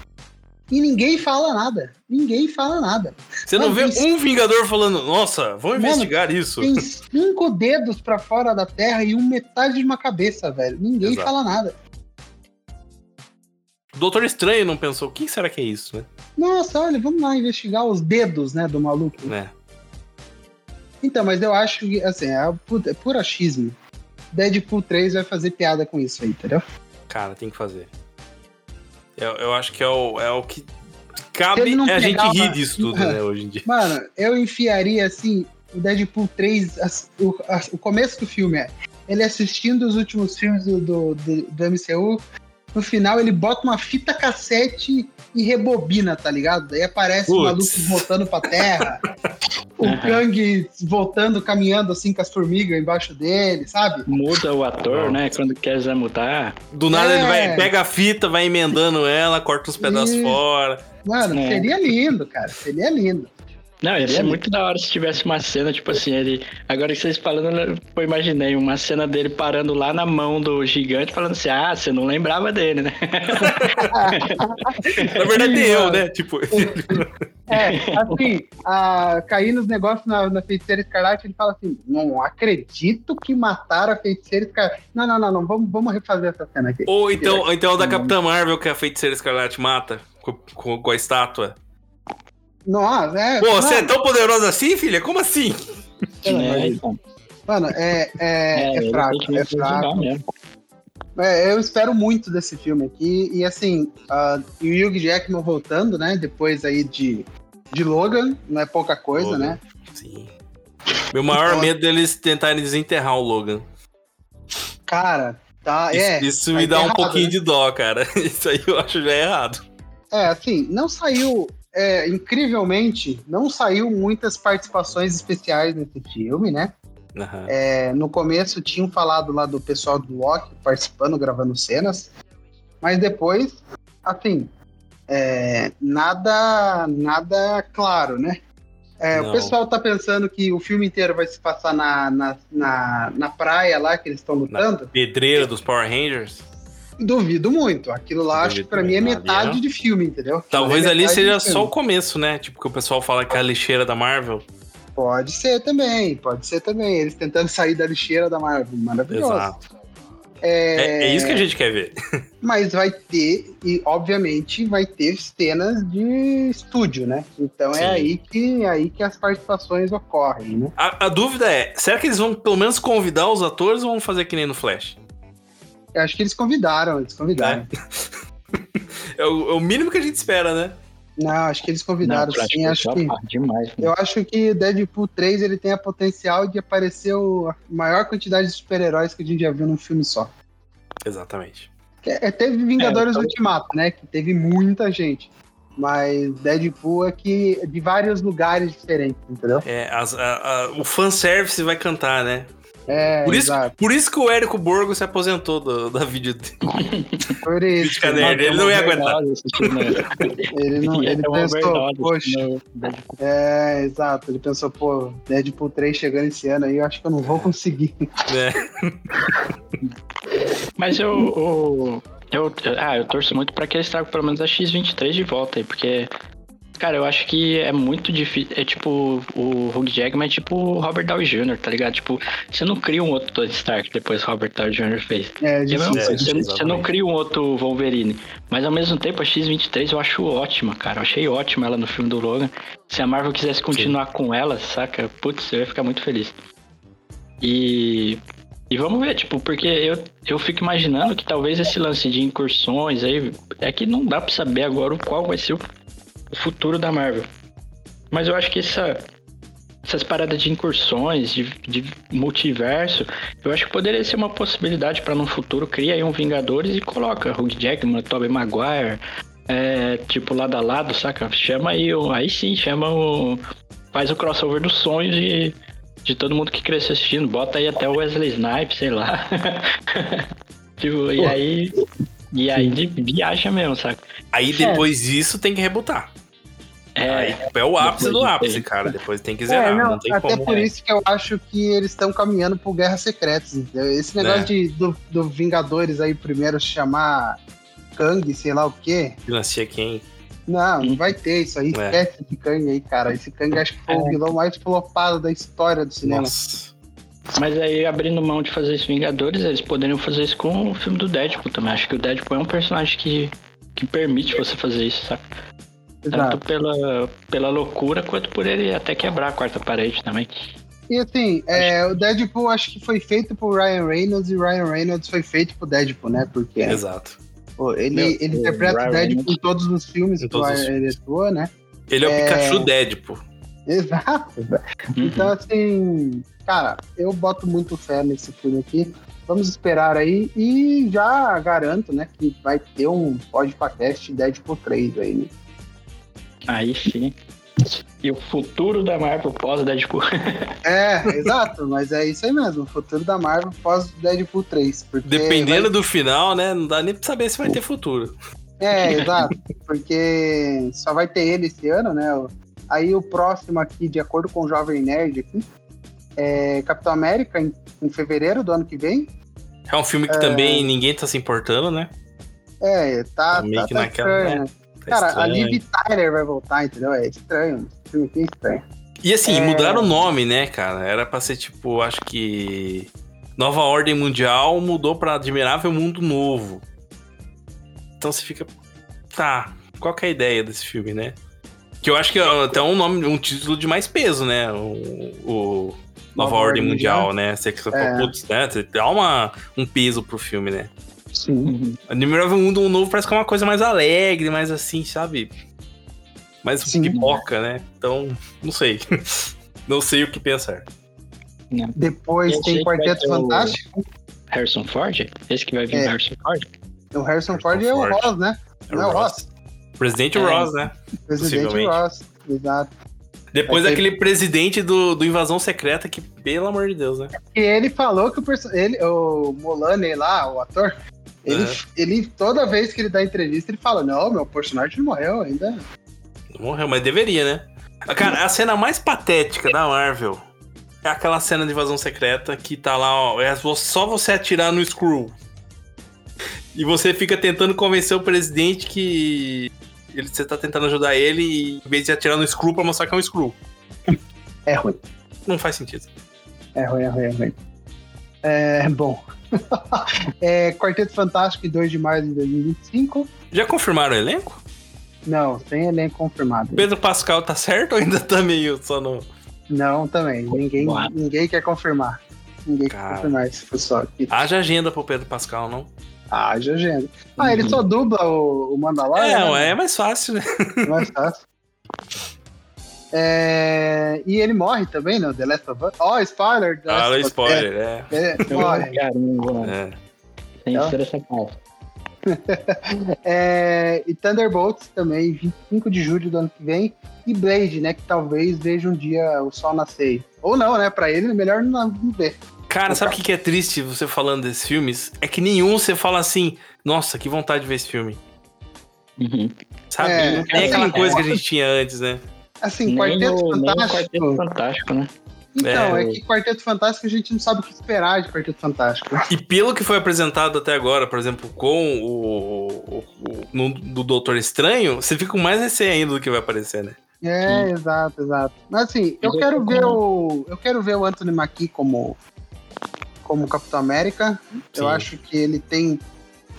E ninguém fala nada. Ninguém fala nada. Você não vê um Vingador falando, nossa, vamos investigar Mano, isso. Tem cinco dedos para fora da Terra e um metade de uma cabeça, velho. Ninguém Exato. fala nada. O Doutor Estranho não pensou, o que será que é isso, né? Nossa, olha, vamos lá investigar os dedos, né, do maluco. É. Então, mas eu acho que, assim, é, é puro achismo. Deadpool 3 vai fazer piada com isso aí, entendeu? Cara, tem que fazer. Eu, eu acho que é o, é o que cabe a gente rir disso tudo, né, hoje em dia. Mano, eu enfiaria, assim, o Deadpool 3, o, a, o começo do filme é ele assistindo os últimos filmes do, do, do, do MCU, no final ele bota uma fita cassete e rebobina, tá ligado? Daí aparece Puts. o maluco voltando pra terra, o uhum. Kang voltando, caminhando assim com as formigas embaixo dele, sabe? Muda o ator, né? Quando quiser mudar. Do nada é. ele vai, pega a fita, vai emendando ela, corta os pedaços e... fora. Mano, é. seria lindo, cara. Seria lindo. Não, ia ser muito da hora se tivesse uma cena, tipo assim, ele. Agora que vocês falando, eu imaginei uma cena dele parando lá na mão do gigante, falando assim: ah, você não lembrava dele, né? na verdade, eu, né? Tipo. é, assim, a, cair nos negócios na, na feiticeira escarlate, ele fala assim: não acredito que mataram a feiticeira escarlate. Não, não, não, não, vamos, vamos refazer essa cena aqui. Ou então, ou então da Capitã Marvel que a feiticeira escarlate mata com, com, com a estátua. Nossa, é. Pô, você é tão poderosa assim, filha? Como assim? É, então. Mano, é, é, é, é fraco, é fraco. É, eu espero muito desse filme aqui. E assim, uh, o Hugh Jackman voltando, né? Depois aí de, de Logan, não é pouca coisa, Logan. né? Sim. Meu maior então, medo deles tentarem desenterrar o Logan. Cara, Tá, Isso, é. isso me dá é um errado, pouquinho né? de dó, cara. Isso aí eu acho já errado. É, assim, não saiu. É, incrivelmente, não saiu muitas participações especiais nesse filme, né? Aham. É, no começo tinham falado lá do pessoal do Loki participando, gravando cenas, mas depois, assim, é, nada, nada claro, né? É, o pessoal tá pensando que o filme inteiro vai se passar na, na, na, na praia lá que eles estão lutando. Pedreira dos Power Rangers. Duvido muito. Aquilo lá, acho Duvido que pra mim é metade ali, ó. de filme, entendeu? Aquilo Talvez é ali seja só o começo, né? Tipo, que o pessoal fala que é a lixeira da Marvel. Pode ser também, pode ser também. Eles tentando sair da lixeira da Marvel. Maravilhoso. Exato. É, É, é isso que a gente quer ver. Mas vai ter, e obviamente vai ter cenas de estúdio, né? Então Sim. é aí que, é aí que as participações ocorrem, né? A, a dúvida é, será que eles vão pelo menos convidar os atores ou vão fazer que nem no Flash? Eu acho que eles convidaram, eles convidaram. É o, é o mínimo que a gente espera, né? Não, acho que eles convidaram Flash sim. Acho só que, demais. né? eu acho que Deadpool 3 ele tem a potencial de aparecer a maior quantidade de super-heróis que a gente já viu num filme só. Exatamente. É, é, teve Vingadores É, então- Ultimato, né? Que teve muita gente. Mas Deadpool é que de vários lugares diferentes, entendeu? É, as- a- a- o fanservice vai cantar, né? É, Por isso, exato. por isso que o Érico Borgo se aposentou do- da vídeo. Por isso. Nerd, ele não ia aguentar. Ele, não, ele pensou, poxa, né? é, exato. Ele pensou, pô, Deadpool 3 chegando esse ano aí, eu acho que eu não vou conseguir. né? Mas eu, eu, eu- Ah, eu torço muito pra que eles tragam pelo menos a X-23 de volta aí, porque. Cara, eu acho que é muito difícil. É tipo o Hugh Jackman, é tipo o Robert Downey Jr., tá ligado? Tipo, você não cria um outro Tony Stark depois que o Robert Downey Jr. fez. É, É difícil. É, você, você não cria um outro Wolverine. Mas ao mesmo tempo, a X-23 eu acho ótima, cara. Eu achei ótima ela no filme do Logan. Se a Marvel quisesse continuar com ela, saca? Putz, eu ia ficar muito feliz. E. E vamos ver, tipo, porque eu, eu fico imaginando que talvez esse lance de incursões aí. É que não dá pra saber agora o qual vai ser o futuro da Marvel. Mas eu acho que essa, essas paradas de incursões, de, de multiverso, eu acho que poderia ser uma possibilidade para no futuro criar aí um Vingadores e coloca Hugh Jackman, Tobey Maguire, é, tipo lado a lado, saca? Chama aí, o, aí sim, chama o. Faz o crossover dos sonhos de, de todo mundo que cresceu assistindo. Bota aí até o Wesley Snipes, sei lá. tipo, e aí. E aí de viaja mesmo, saca? Aí depois disso tem que rebutar. É, é o ápice do de ápice, cara. Depois tem que É, zerar, não, não, tem até como. por isso que eu acho que eles estão caminhando por Guerras Secretas. entendeu? Esse negócio É. de, do, do Vingadores aí primeiro chamar Kang, sei lá o quê. Financia quem? Não, não vai ter isso aí. É. Esquece esse Kang aí, cara. Esse Kang acho que foi o vilão mais flopado da história do cinema. Nossa. Mas aí, abrindo mão de fazer isso Vingadores, eles poderiam fazer isso com o filme do Deadpool também. Acho que o Deadpool é um personagem que, que permite você fazer isso, sabe? Tanto pela, pela loucura, quanto por ele até quebrar a quarta parede também. E assim, é, o Deadpool acho que foi feito por Ryan Reynolds e Ryan Reynolds foi feito pro Deadpool, né? Porque Exato. pô, ele, Meu, ele o interpreta Ryan o Deadpool Reynolds- em todos os filmes Em que ele atua, né? Ele é o É. Pikachu Deadpool. Exato. Uhum. Então, assim, cara, eu boto muito fé nesse filme aqui. Vamos esperar aí e já garanto, né, que vai ter um podcast Deadpool 3 aí, né? Aí sim. E o futuro da Marvel pós-Deadpool. É, exato, mas é isso aí mesmo, o futuro da Marvel pós Deadpool 3. Porque Dependendo do final, né? Não dá nem pra saber se vai ter futuro. É, exato. Porque só vai ter ele esse ano, né? Aí o próximo aqui, de acordo com o Jovem Nerd aqui, é Capitão América em, em fevereiro do ano que vem. É um filme que também ninguém tá se importando, né? É, tá, Tá meio tá, que tá naquela, né? Né? Tá Cara, a. Liv Tyler vai voltar, entendeu? É estranho. Esse filme aqui é estranho. E assim, É. mudaram o nome, né, cara? Era pra ser tipo, acho que. Nova Ordem Mundial mudou pra Admirável Mundo Novo. Então você fica. Tá, qual que é a ideia desse filme, né? Que eu acho que é até um nome, um título de mais peso, né? O, o Nova, Ordem Mundial, né? Você, você, É. putz, né? você dá uma, um peso pro filme, né? Sim. Admirável Mundo Novo parece que é uma coisa mais alegre, mais assim, sabe? Mais Sim. pipoca, né? Então, não sei. não sei o que pensar. Depois Eu tem Quarteto Fantástico. Harrison Ford? Esse que vai vir É. Harrison Ford? O Harrison Harrison Ford é o Ford. Ross, né? É Não é o Ross. Ross? Presidente É. Ross, né? Presidente. Ross, exato. Depois Vai ter- daquele presidente do, do Invasão Secreta que, pelo amor de Deus, né? E ele falou que o, perso- ele, o Mulaney lá, o ator, ele, É. ele, toda vez que ele dá entrevista, ele fala, não, meu personagem não morreu ainda. Não morreu, mas deveria, né? Cara, a cena mais patética da Marvel é aquela cena de invasão secreta que tá lá, ó, é só você atirar no Skrull. E você fica tentando convencer o presidente que ele, você tá tentando ajudar ele e em vez de atirar no Skrull pra mostrar que é um Skrull. É ruim, Não faz sentido. é ruim, é ruim, é ruim. É, bom. é, Quarteto Fantástico em 2 de maio de 2025. Já confirmaram o elenco? Não, sem elenco confirmado. Pedro Pascal tá certo ou ainda tá meio só no. Não, também. Ninguém, ninguém quer confirmar. Ninguém Cara. quer confirmar esse pessoal aqui. Haja agenda pro Pedro Pascal, não? Já agenda. Ah, ele só dubla o, o Mandalorian? é, né? é mais fácil, né? Mais fácil. É, e ele morre também no The Last of Us. Ó, spoiler! The Last Ah, spoiler, é. É, é, morre. Caramba, é. tem que ser essa. É, e Thunderbolts também, 25 de julho do ano que vem. E Blade, né? Que talvez veja um dia o sol nascer. Ou não, né? Pra ele, melhor não não ver. Cara, sabe o que que é triste você falando desses filmes? É que nenhum você fala assim, nossa, que vontade de ver esse filme. Uhum. Sabe? É, não tem aquela assim, coisa é. que a gente tinha antes, né? Assim, Nem Quarteto o, nem o Fantástico. Quarteto Fantástico, né? Então, é. É. que Quarteto Fantástico a gente não sabe o que esperar de Quarteto Fantástico. E pelo que foi apresentado até agora, por exemplo, com o, o, o no, do Doutor Estranho, você fica com mais receio ainda do que vai aparecer, né? É, exato, exato. Mas assim, eu eu quero ver com- o. Eu quero ver o Anthony Mackie como, como Capitão América. Eu Sim. acho que ele tem.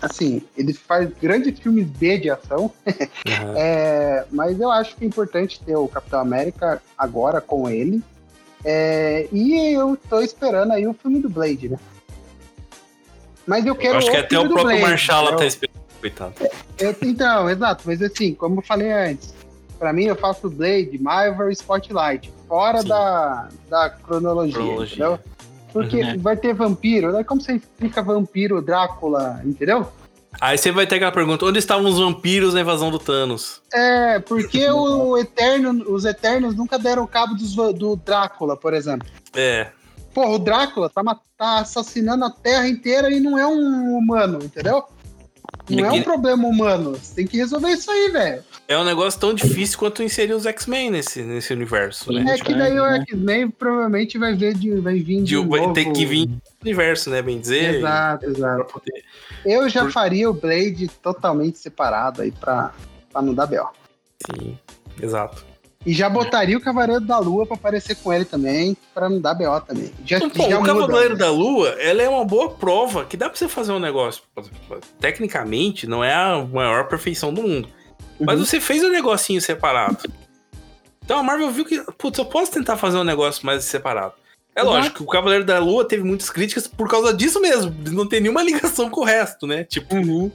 Assim, ele faz grandes filmes B de ação. Aham. É, mas eu acho que é importante ter o Capitão América agora com ele. É, e eu tô esperando aí o filme do Blade, né? Mas eu quero Eu acho que até o próprio Blade, Marshall tá esperando, coitado. Eu- então, exato, mas assim, como eu falei antes, pra mim eu faço Blade, Marvel e Spotlight, fora Sim. da, da cronologia, Cronologia. entendeu? Porque Uhum. vai ter vampiro, né? Como você explica vampiro, Drácula, entendeu? Aí você vai ter aquela pergunta: onde estavam os vampiros na invasão do Thanos? É, porque o Eterno, os Eternos nunca deram cabo dos do Drácula, por exemplo. É. Porra, o Drácula tá, tá assassinando a Terra inteira e não é um humano, entendeu? Não é um problema humano. Você tem que resolver isso aí, velho. É um negócio tão difícil quanto inserir os X-Men nesse, nesse universo, né? É que daí o né? X-Men provavelmente vai ver de, vai vir de De- vai novo. ter que vir do universo, né? Bem dizer. Exato, exato. poder. Eu já Por- faria o Blade totalmente separado aí pra, pra não dar B.O. Sim, exato. E já botaria o Cavaleiro da Lua pra aparecer com ele também, pra não dar B.O. também. Já, Então, já o muda, Cavaleiro né? da Lua, ela é uma boa prova que dá pra você fazer um negócio. Tecnicamente, não é a maior perfeição do mundo. Mas Uhum. você fez um negocinho separado. Então a Marvel viu que, putz, eu posso tentar fazer um negócio mais separado. É Uhum. lógico o Cavaleiro da Lua teve muitas críticas por causa disso mesmo, não ter nenhuma ligação com o resto, né? Tipo, Uhum.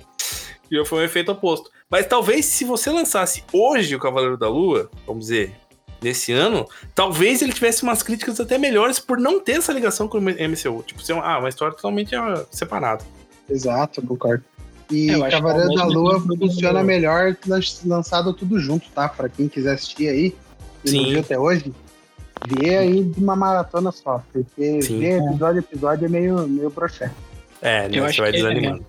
que foi um efeito oposto. Mas talvez se você lançasse hoje o Cavaleiro da Lua, vamos dizer, nesse ano, talvez ele tivesse umas críticas até melhores por não ter essa ligação com o MCU. Tipo, ser uma, ah, uma história totalmente ah, separada. Exato, concordo. E é o Cavaleiro da Lua funciona melhor lan- lançado tudo junto, tá? Pra quem quiser assistir aí, e não Sim. viu até hoje, vê aí de uma maratona só. Porque Sim. ver episódio a episódio é meio, meio broxé. É, né? Eu Você acho vai que- desanimando.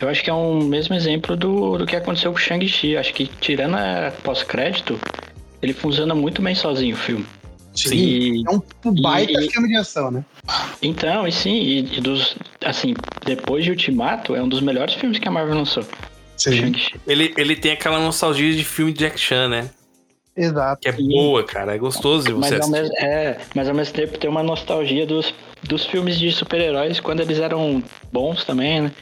Eu acho que é um mesmo exemplo do, do que aconteceu com o Shang-Chi. Acho que tirando a pós-crédito, ele funciona muito bem sozinho o filme. Sim. E, É um baita E- filme de ação, né? então, e sim, e, e dos. Assim, depois de Ultimato, é um dos melhores filmes que a Marvel lançou. Shang-Chi. Ele, ele tem aquela nostalgia de filme de Jack Chan, né? Exato. Que é Sim. boa, cara. É gostoso de Mas você ao, assistir. mesmo, é, mas ao mesmo tempo tem uma nostalgia dos, dos filmes de super-heróis quando eles eram bons também, né?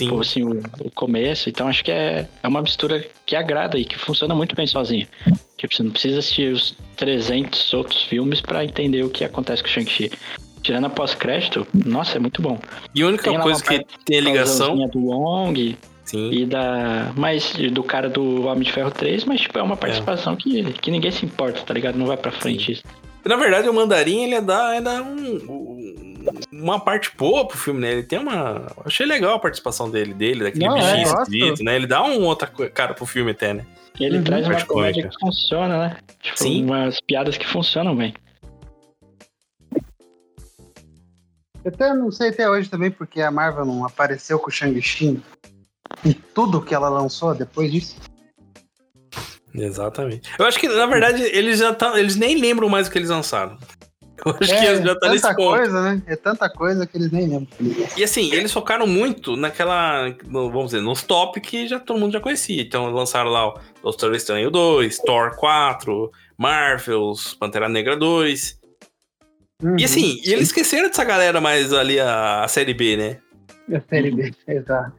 Tipo, assim, o, o começo. Então acho que é, é uma mistura que agrada e que funciona muito bem sozinha. Tipo, você não precisa assistir os 300 outros filmes pra entender o que acontece com o Shang-Chi. Tirando a pós-crédito, nossa, é muito bom. E a única Tem coisa que tem ligação. Do Wong Sim. e da. Mas do cara do Homem de Ferro 3, mas tipo, é uma participação que, que ninguém se importa, tá ligado? Não vai pra frente isso. Na verdade, o mandarim ele é dar, é dar um, um- uma parte boa pro filme, né? Ele tem uma. Achei legal a participação dele, dele, daquele Não, é, bichinho esquisito, né? Ele dá um outra cara pro filme até, né? Ele Uhum. traz uma Parte comédia cômica. que funciona, né? Tipo, Sim. umas piadas que funcionam bem. Eu até não sei até hoje também porque a Marvel não apareceu com o Shang-Chi e tudo que ela lançou depois disso. Exatamente. Eu acho que, na verdade, eles já tá, eles nem lembram mais o que eles lançaram. Eu acho que é eles já tá tanta nesse ponto. coisa, né? É tanta coisa que eles nem lembram. E assim, eles focaram muito naquela, vamos dizer, nos top que já todo mundo já conhecia. Então lançaram lá o Doutor Estranho 2, Thor 4, Marvels, Pantera Negra 2. Uhum. E assim, e eles esqueceram dessa galera mais ali, a, a série B, né? A série B, exato.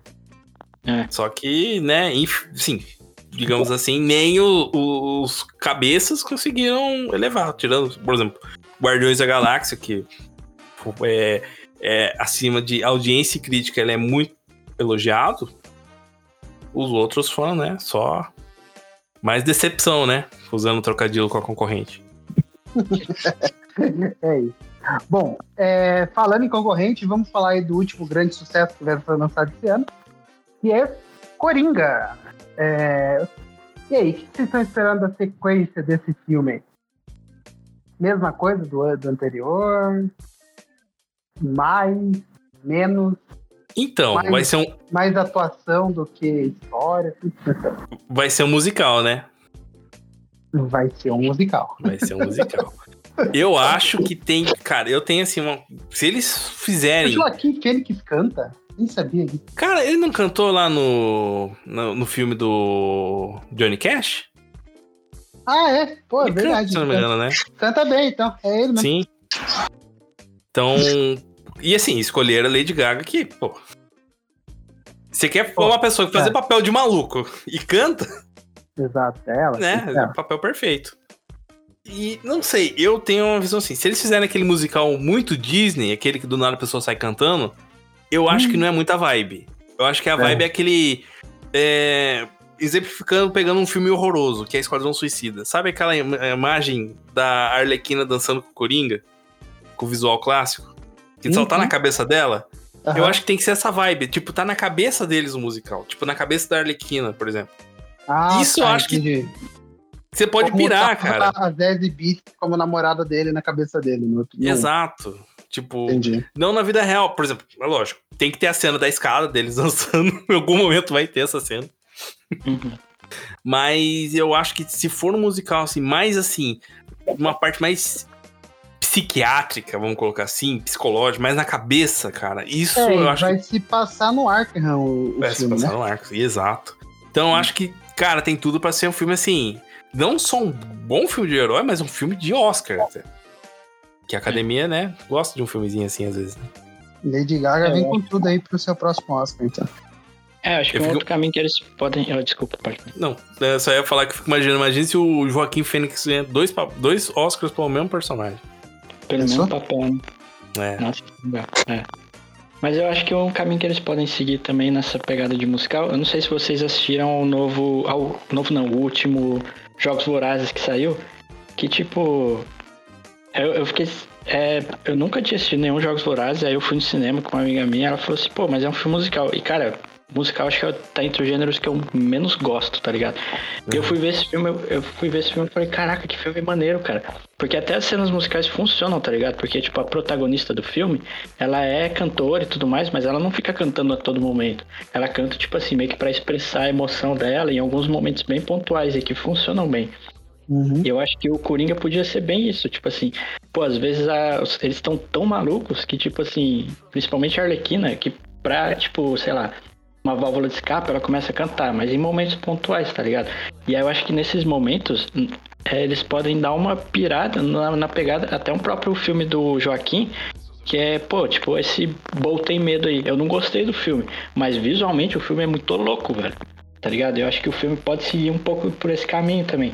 Só que, né, sim, digamos assim, nem o- o- os cabeças conseguiram elevar. Tirando, por exemplo, Guardiões da Galáxia, que é, é acima de audiência e crítica, ele é muito elogiado. Os outros foram, né, só mais decepção, né? Usando trocadilho com a concorrente. É isso. Bom, é, falando em concorrente, vamos falar aí do último grande sucesso que vai ser lançado esse ano, que é Coringa. É, E aí, o que vocês estão esperando da sequência desse filme? Mesma coisa do, do anterior? Mais? Menos? Então, Mas- vai ser um, Mais atuação do que história? Que vai ser um musical, né? Vai ser um musical. Vai ser um musical. Eu acho que tem. Cara, eu tenho assim uma. Se eles fizerem. Joaquim Fênix canta? Nem sabia disso. Cara, ele não cantou lá no. No, no filme do. Johnny Cash? Ah, é? Pô, é Ele canta, verdade. se não me canta, engano, né? canta bem, então. É ele mesmo. Sim. Então. E assim, escolheram a Lady Gaga que, pô. Você quer Pô, uma pessoa que fazer é. papel de maluco e canta, Exato, é ela. né? É. Papel perfeito. E não sei, eu tenho uma visão assim. Se eles fizerem aquele musical muito Disney, aquele que do nada a pessoa sai cantando, eu acho que não é muita vibe. Eu acho que a Hum. É. vibe é aquele. É, exemplificando, pegando um filme horroroso, que é Esquadrão Suicida. Sabe aquela im- imagem da Arlequina dançando com o Coringa? Com o visual clássico? Que só tá Uhum. na cabeça dela? Eu Aham. acho que tem que ser essa vibe. Tipo, tá na cabeça deles o musical. Tipo, na cabeça da Arlequina, por exemplo. Ah, isso eu acho que entendi. Você pode Como pirar, tá cara. A Zazie Beats como namorada dele na cabeça dele. No outro no- Exato. Tipo, Entendi. não na vida real. Por exemplo, é lógico, tem que ter a cena da escada deles dançando. em algum momento vai ter essa cena. Uhum. Mas eu acho que se for um musical assim, mais assim, uma parte mais psiquiátrica, vamos colocar assim, psicológica, mais na cabeça, cara. Isso É, eu acho vai que se passar no Arkham o, o vai se filme, passar né? no arco. Exato. Então eu acho que, cara, tem tudo pra ser um filme assim, não só um bom filme de herói, mas um filme de Oscar até. Que a academia, né, gosta de um filmezinho assim às vezes. né? Lady Gaga É, vem com tudo aí pro seu próximo Oscar, então. É, acho que Eu um fico- outro caminho que eles podem. Oh, desculpa, pode. Não, eu só ia falar que eu fico imaginando, imagina se o Joaquim Fênix ganha dois, dois Oscars pelo mesmo personagem. Pelo Pensou? mesmo papel, né? É. Nossa. É. Mas eu acho que um caminho que eles podem seguir também nessa pegada de musical. Eu não sei se vocês assistiram ao novo. Ao novo não, o último Jogos Vorazes que saiu. Que tipo. Eu, eu fiquei. é, eu nunca tinha assistido nenhum Jogos Vorazes, aí eu fui no cinema com uma amiga minha, ela falou assim, pô, mas é um filme musical. E cara, musical acho que tá entre os gêneros que eu menos gosto, tá ligado? E eu fui ver esse filme, eu, eu fui ver esse filme e falei, caraca, que filme maneiro, cara. Porque até as cenas musicais funcionam, tá ligado? Porque, tipo, a protagonista do filme, ela é cantora e tudo mais, mas ela não fica cantando a todo momento. Ela canta, tipo assim, meio que pra expressar a emoção dela em alguns momentos bem pontuais e que funcionam bem. Uhum. Eu acho que o Coringa podia ser bem isso, tipo assim, pô, às vezes a- eles estão tão malucos que, tipo assim, principalmente a Arlequina, que pra, tipo, sei lá, uma válvula de escape, ela começa a cantar, mas em momentos pontuais, tá ligado? E aí eu acho que nesses momentos é, eles podem dar uma pirada na, na pegada, até um próprio filme do Joaquim, que é, pô, tipo, esse Bolt tem medo aí. Eu não gostei do filme, mas visualmente o filme é muito louco, velho. Tá ligado? Eu acho que o filme pode seguir um pouco por esse caminho também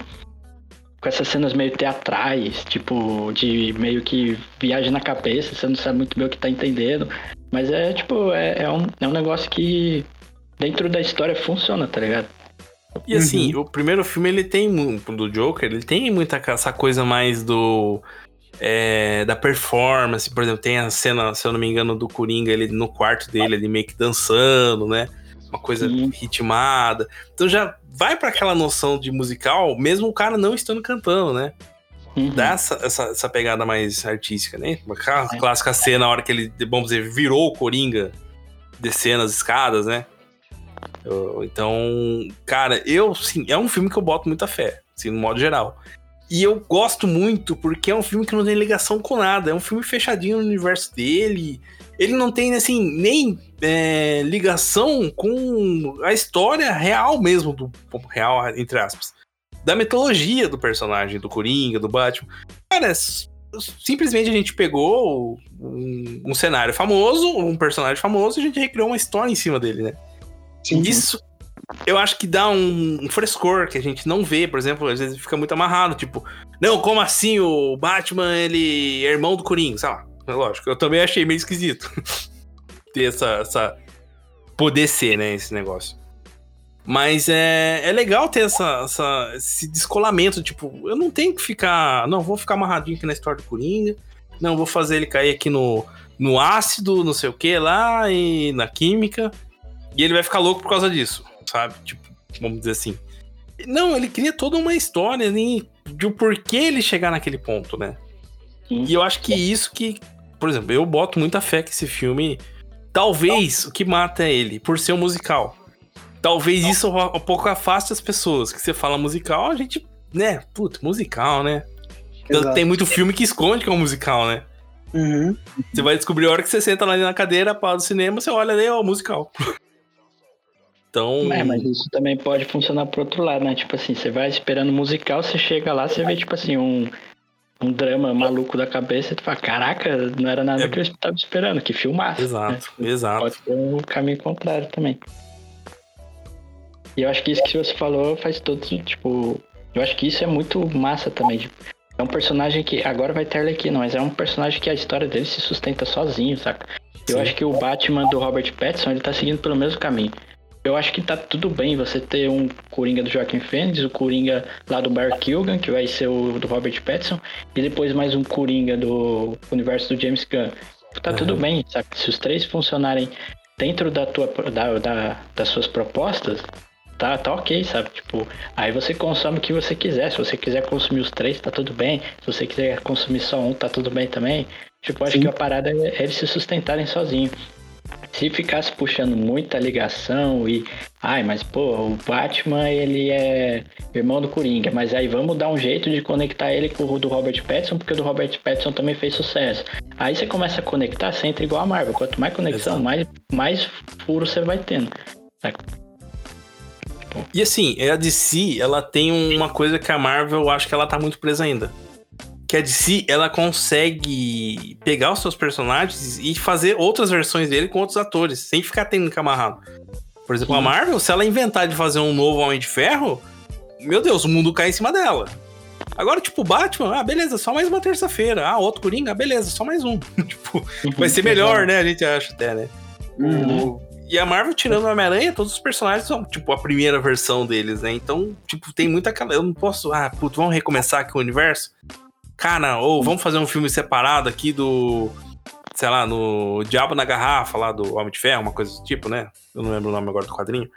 com essas cenas meio teatrais, tipo, de meio que viagem na cabeça, você não sabe muito bem o que tá entendendo. Mas é, tipo, é, é um, é um negócio que dentro da história funciona, tá ligado? E assim, o primeiro filme ele tem do Joker, ele tem muita essa coisa mais do é, da performance. Por exemplo, tem a cena, se eu não me engano, do Coringa, ele no quarto dele, ele meio que dançando, né? Uma coisa Sim. ritmada. Então já vai para aquela noção de musical, mesmo o cara não estando cantando, né? Uhum. Dá essa, essa, essa, pegada mais artística, né? Aquela é. clássica cena, a hora que ele, vamos dizer, virou o Coringa descendo as escadas, né? Então, cara, eu, sim, é um filme que eu boto muita fé, assim, no modo geral. E eu gosto muito porque é um filme que não tem ligação com nada. É um filme fechadinho no universo dele. Ele não tem, assim, nem é, ligação com a história real mesmo, do real, entre aspas. Da mitologia do personagem, do Coringa, do Batman. Cara, simplesmente a gente pegou um, um cenário famoso, um personagem famoso, e a gente recriou uma história em cima dele, né? Sim. Isso eu acho que dá um, um, frescor que a gente não vê, por exemplo, às vezes fica muito amarrado, tipo, não, como assim o Batman, ele é irmão do Coringa, sei lá. É lógico, eu também achei meio esquisito ter essa, essa. poder ser, né, esse negócio. Mas é, é legal ter essa, essa, esse descolamento, tipo, eu não tenho que ficar. Não, vou ficar amarradinho aqui na história do Coringa. Não, vou fazer ele cair aqui no, no ácido, não sei o que lá, e na química. E ele vai ficar louco por causa disso sabe? Tipo, vamos dizer assim. Não, ele cria toda uma história ali de o porquê ele chegar naquele ponto, né? E eu acho que isso que, por exemplo, eu boto muita fé que esse filme, talvez o que mata é ele, por ser um musical. Talvez isso um pouco afaste as pessoas, que você fala musical, a gente, né, puto, musical, né? Exato. Tem muito filme que esconde que é um musical, né? Uhum. Você vai descobrir a hora que você senta ali na cadeira, para do cinema, você olha ali, ó, musical. Então. É, mas isso também pode funcionar pro outro lado, né? Tipo assim, você vai esperando musical, você chega lá, você vê, tipo assim, um, um drama maluco da cabeça e tu fala, caraca, não era nada é... que eu estava esperando, que filmasse. Exato, né? exato. Pode ser um caminho contrário também. E eu acho que isso que você falou faz todo, tipo. Eu acho que isso é muito massa também. Tipo, é um personagem que. Agora vai ter aqui, não, mas é um personagem que a história dele se sustenta sozinho, saca? Eu Sim. acho que o Batman do Robert Pattinson, ele tá seguindo pelo mesmo caminho eu acho que tá tudo bem você ter um Coringa do Joaquim Fênix, o Coringa lá do Bar Kilgan, que vai ser o do Robert Pattinson, e depois mais um Coringa do universo do James Gunn. Tá uhum. tudo bem, sabe? Se os três funcionarem dentro da tua, da, da, das suas propostas, tá, tá ok, sabe? Tipo, aí você consome o que você quiser. Se você quiser consumir os três, tá tudo bem. Se você quiser consumir só um, tá tudo bem também. Tipo, acho Sim. que a parada é eles se sustentarem sozinhos. Se ficasse puxando muita ligação e. Ai, mas pô, o Batman ele é irmão do Coringa, mas aí vamos dar um jeito de conectar ele com o do Robert Pattinson, porque o do Robert Pattinson também fez sucesso. Aí você começa a conectar, você entra igual a Marvel. Quanto mais conexão, mais, mais furo você vai tendo. E assim, a DC, ela tem uma coisa que a Marvel, eu acho que ela tá muito presa ainda que a DC ela consegue pegar os seus personagens e fazer outras versões dele com outros atores, sem ficar tendo que amarrado. Por exemplo, Sim. a Marvel, se ela inventar de fazer um novo Homem de Ferro, meu Deus, o mundo cai em cima dela. Agora, tipo, Batman, ah, beleza, só mais uma terça-feira. Ah, outro Coringa, ah, beleza, só mais um. tipo, vai ser melhor, né? A gente acha até, né? Uhum. E a Marvel, tirando o Homem-Aranha, todos os personagens são, tipo, a primeira versão deles, né? Então, tipo, tem muita. Eu não posso. Ah, puto, vamos recomeçar aqui o universo? Cara, ou vamos fazer um filme separado aqui do. Sei lá, no Diabo na Garrafa, lá do Homem de Ferro, uma coisa do tipo, né? Eu não lembro o nome agora do quadrinho.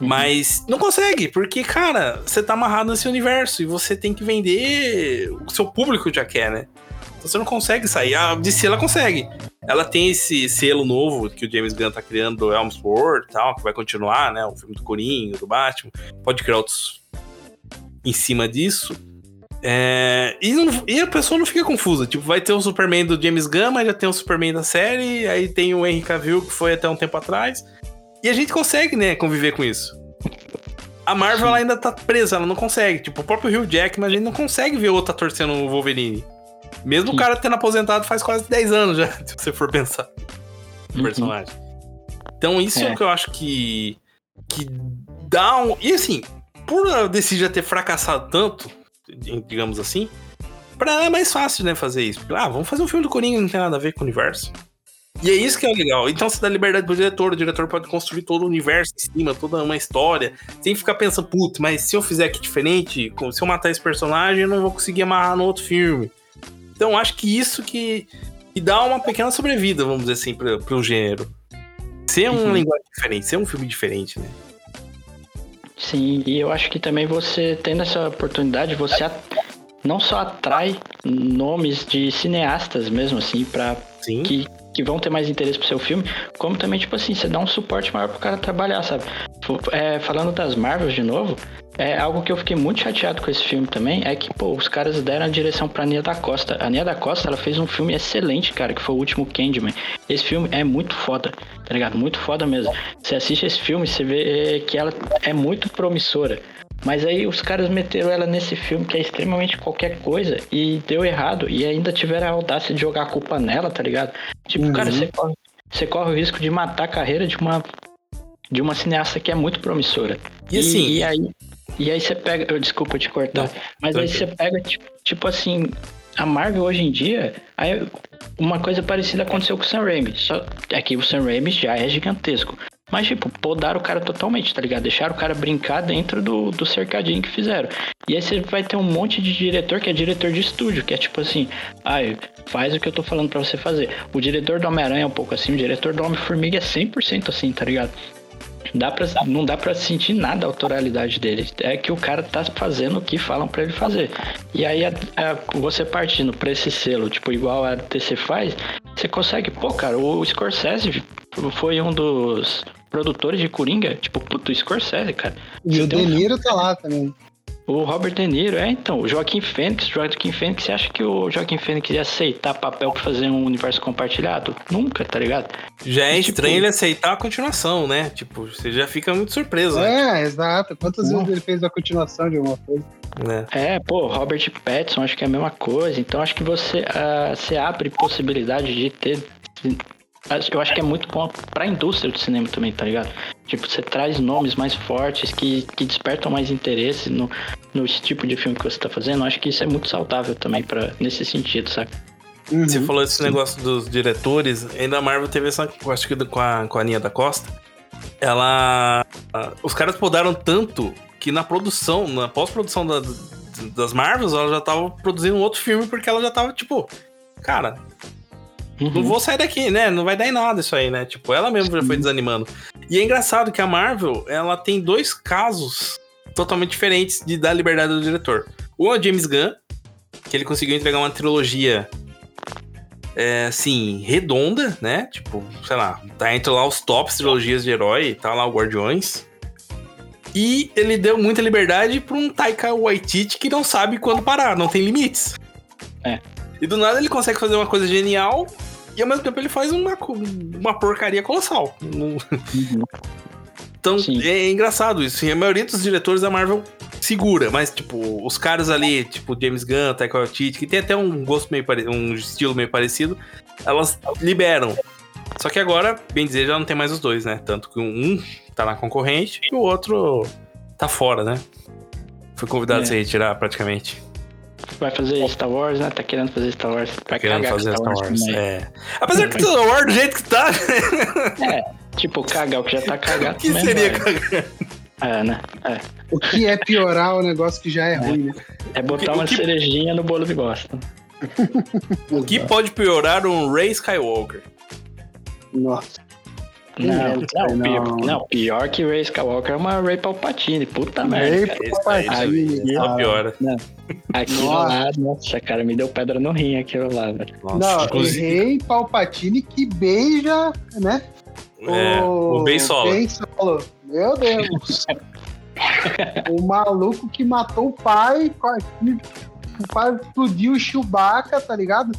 Uhum. Mas não consegue, porque, cara, você tá amarrado nesse universo e você tem que vender o que seu público já quer, né? Então você não consegue sair. A DC ela consegue. Ela tem esse selo novo que o James Gunn tá criando do Elmsworth e tal, que vai continuar, né? O filme do Corinho, do Batman. Pode criar outros em cima disso. É, e, não, e, a pessoa não fica confusa. Tipo, vai ter o Superman do James Gunn, mas já tem o Superman da série, aí tem o Henry Cavill, que foi até um tempo atrás. E a gente consegue, né, conviver com isso. A Marvel ainda tá presa, ela não consegue. Tipo, o próprio Hugh Jackman, a gente não consegue ver outro ator sendo o Wolverine. Mesmo Sim. o cara tendo aposentado faz quase 10 anos já, se você for pensar no uhum. personagem. Então, isso é. é o que eu acho que. que dá um. E assim, por a DC já ter fracassado tanto, digamos assim, pra ela é mais fácil, né, fazer isso. Ah, vamos fazer um filme do Coringa, não tem nada a ver com o universo. E é isso que é legal. Então você dá liberdade pro diretor, o diretor pode construir todo o universo em cima, toda uma história, sem ficar pensando, putz, mas se eu fizer aqui diferente, se eu matar esse personagem, eu não vou conseguir amarrar no outro filme. Então acho que isso que, que dá uma pequena sobrevida, vamos dizer assim, para o gênero. Ser uma uhum. linguagem diferente, ser um filme diferente, né? Sim, e eu acho que também você tendo essa oportunidade, você não só atrai nomes de cineastas mesmo, assim, para que, que vão ter mais interesse pro seu filme, como também, tipo assim, você dá um suporte maior pro cara trabalhar, sabe? É, falando das Marvels de novo, é algo que eu fiquei muito chateado com esse filme também, é que, pô, os caras deram a direção pra Nia da Costa. A Nia da Costa, ela fez um filme excelente, cara, que foi o último Candyman. Esse filme é muito foda, tá ligado? Muito foda mesmo. Você assiste esse filme, você vê que ela é muito promissora. Mas aí os caras meteram ela nesse filme que é extremamente qualquer coisa e deu errado. E ainda tiveram a audácia de jogar a culpa nela, tá ligado? Tipo, uhum. cara, você corre, você corre o risco de matar a carreira de uma, de uma cineasta que é muito promissora. E assim. E, e aí, e aí você pega. Eu, desculpa te cortar. Não, mas aí você pega, tipo, tipo assim, a Marvel hoje em dia, aí uma coisa parecida aconteceu com o Sam Raimi. Só é que o Sam Raimi já é gigantesco. Mas, tipo, podaram o cara totalmente, tá ligado? Deixaram o cara brincar dentro do, do cercadinho que fizeram. E aí você vai ter um monte de diretor que é diretor de estúdio, que é tipo assim, ai, faz o que eu tô falando para você fazer. O diretor do Homem-Aranha é um pouco assim, o diretor do Homem-Formiga é 100% assim, tá ligado? Dá pra, não dá pra sentir nada a autoralidade dele. É que o cara tá fazendo o que falam para ele fazer. E aí, a, a, você partindo pra esse selo, tipo, igual a TC faz, você consegue. Pô, cara, o Scorsese foi um dos produtores de Coringa, tipo, do Scorsese, cara. E você o De Niro um... tá lá também. O Robert De Niro, é, então, o Joaquim Fênix, Joaquim Fênix, você acha que o Joaquim Fênix ia aceitar papel pra fazer um universo compartilhado? Nunca, tá ligado? Já é e, tipo, estranho ele aceitar a continuação, né? Tipo, você já fica muito surpreso. É, né? exato. Quantas vezes ele fez a continuação de alguma coisa? É. é, pô, Robert Pattinson, acho que é a mesma coisa. Então, acho que você, uh, você abre possibilidade de ter eu acho que é muito bom pra indústria do cinema também, tá ligado? Tipo, você traz nomes mais fortes que, que despertam mais interesse no, no tipo de filme que você tá fazendo. Eu acho que isso é muito saudável também para nesse sentido, sabe? Uhum. Você falou esse negócio dos diretores, ainda a Marvel teve essa, acho que com a, com a Aninha da Costa. Ela. Os caras podaram tanto que na produção, na pós-produção da, das Marvels, ela já tava produzindo outro filme porque ela já tava, tipo, cara, Uhum. Não vou sair daqui, né? Não vai dar em nada isso aí, né? Tipo, ela mesmo já foi desanimando. E é engraçado que a Marvel, ela tem dois casos totalmente diferentes de dar liberdade do diretor. Um é o James Gunn, que ele conseguiu entregar uma trilogia é, assim, redonda, né? Tipo, sei lá, tá entre lá os tops trilogias de herói, tá lá o Guardiões. E ele deu muita liberdade pra um Taika Waititi que não sabe quando parar, não tem limites. É. E do nada ele consegue fazer uma coisa genial e ao mesmo tempo ele faz uma, uma porcaria colossal. Uhum. Então Sim. é engraçado isso. E a maioria dos diretores da Marvel segura, mas tipo, os caras ali, tipo James Gunn, Taika Waititi, que tem até um gosto meio parecido, um estilo meio parecido, elas liberam. Só que agora, bem dizer, já não tem mais os dois, né? Tanto que um tá na concorrente e o outro tá fora, né? Foi convidado é. a se retirar praticamente vai fazer Star Wars, né? Tá querendo fazer Star Wars. Tá querendo fazer Star, Wars, Wars é. Apesar que Star Wars, do jeito que tá. é, tipo, cagar o que já tá cagado. O que seria cagar? É, né? É. O que é piorar o negócio que já é, é. ruim, né? É botar que, uma que... cerejinha no bolo de bosta. o que pode piorar um Ray Skywalker? Nossa. Não, não, não. Pior, não, pior que Ray Skywalker é uma Ray Palpatine. Puta merda. Ray Palpatine. Só piora. Não. Aquilo nossa. lá, nossa, cara, me deu pedra no rim aquilo lá, velho. Não, inclusive... Rei Palpatine que beija, né? É, o, o Ben Solo. Ben Solo. Meu Deus. o maluco que matou o pai, o pai explodiu o Chewbacca, tá ligado?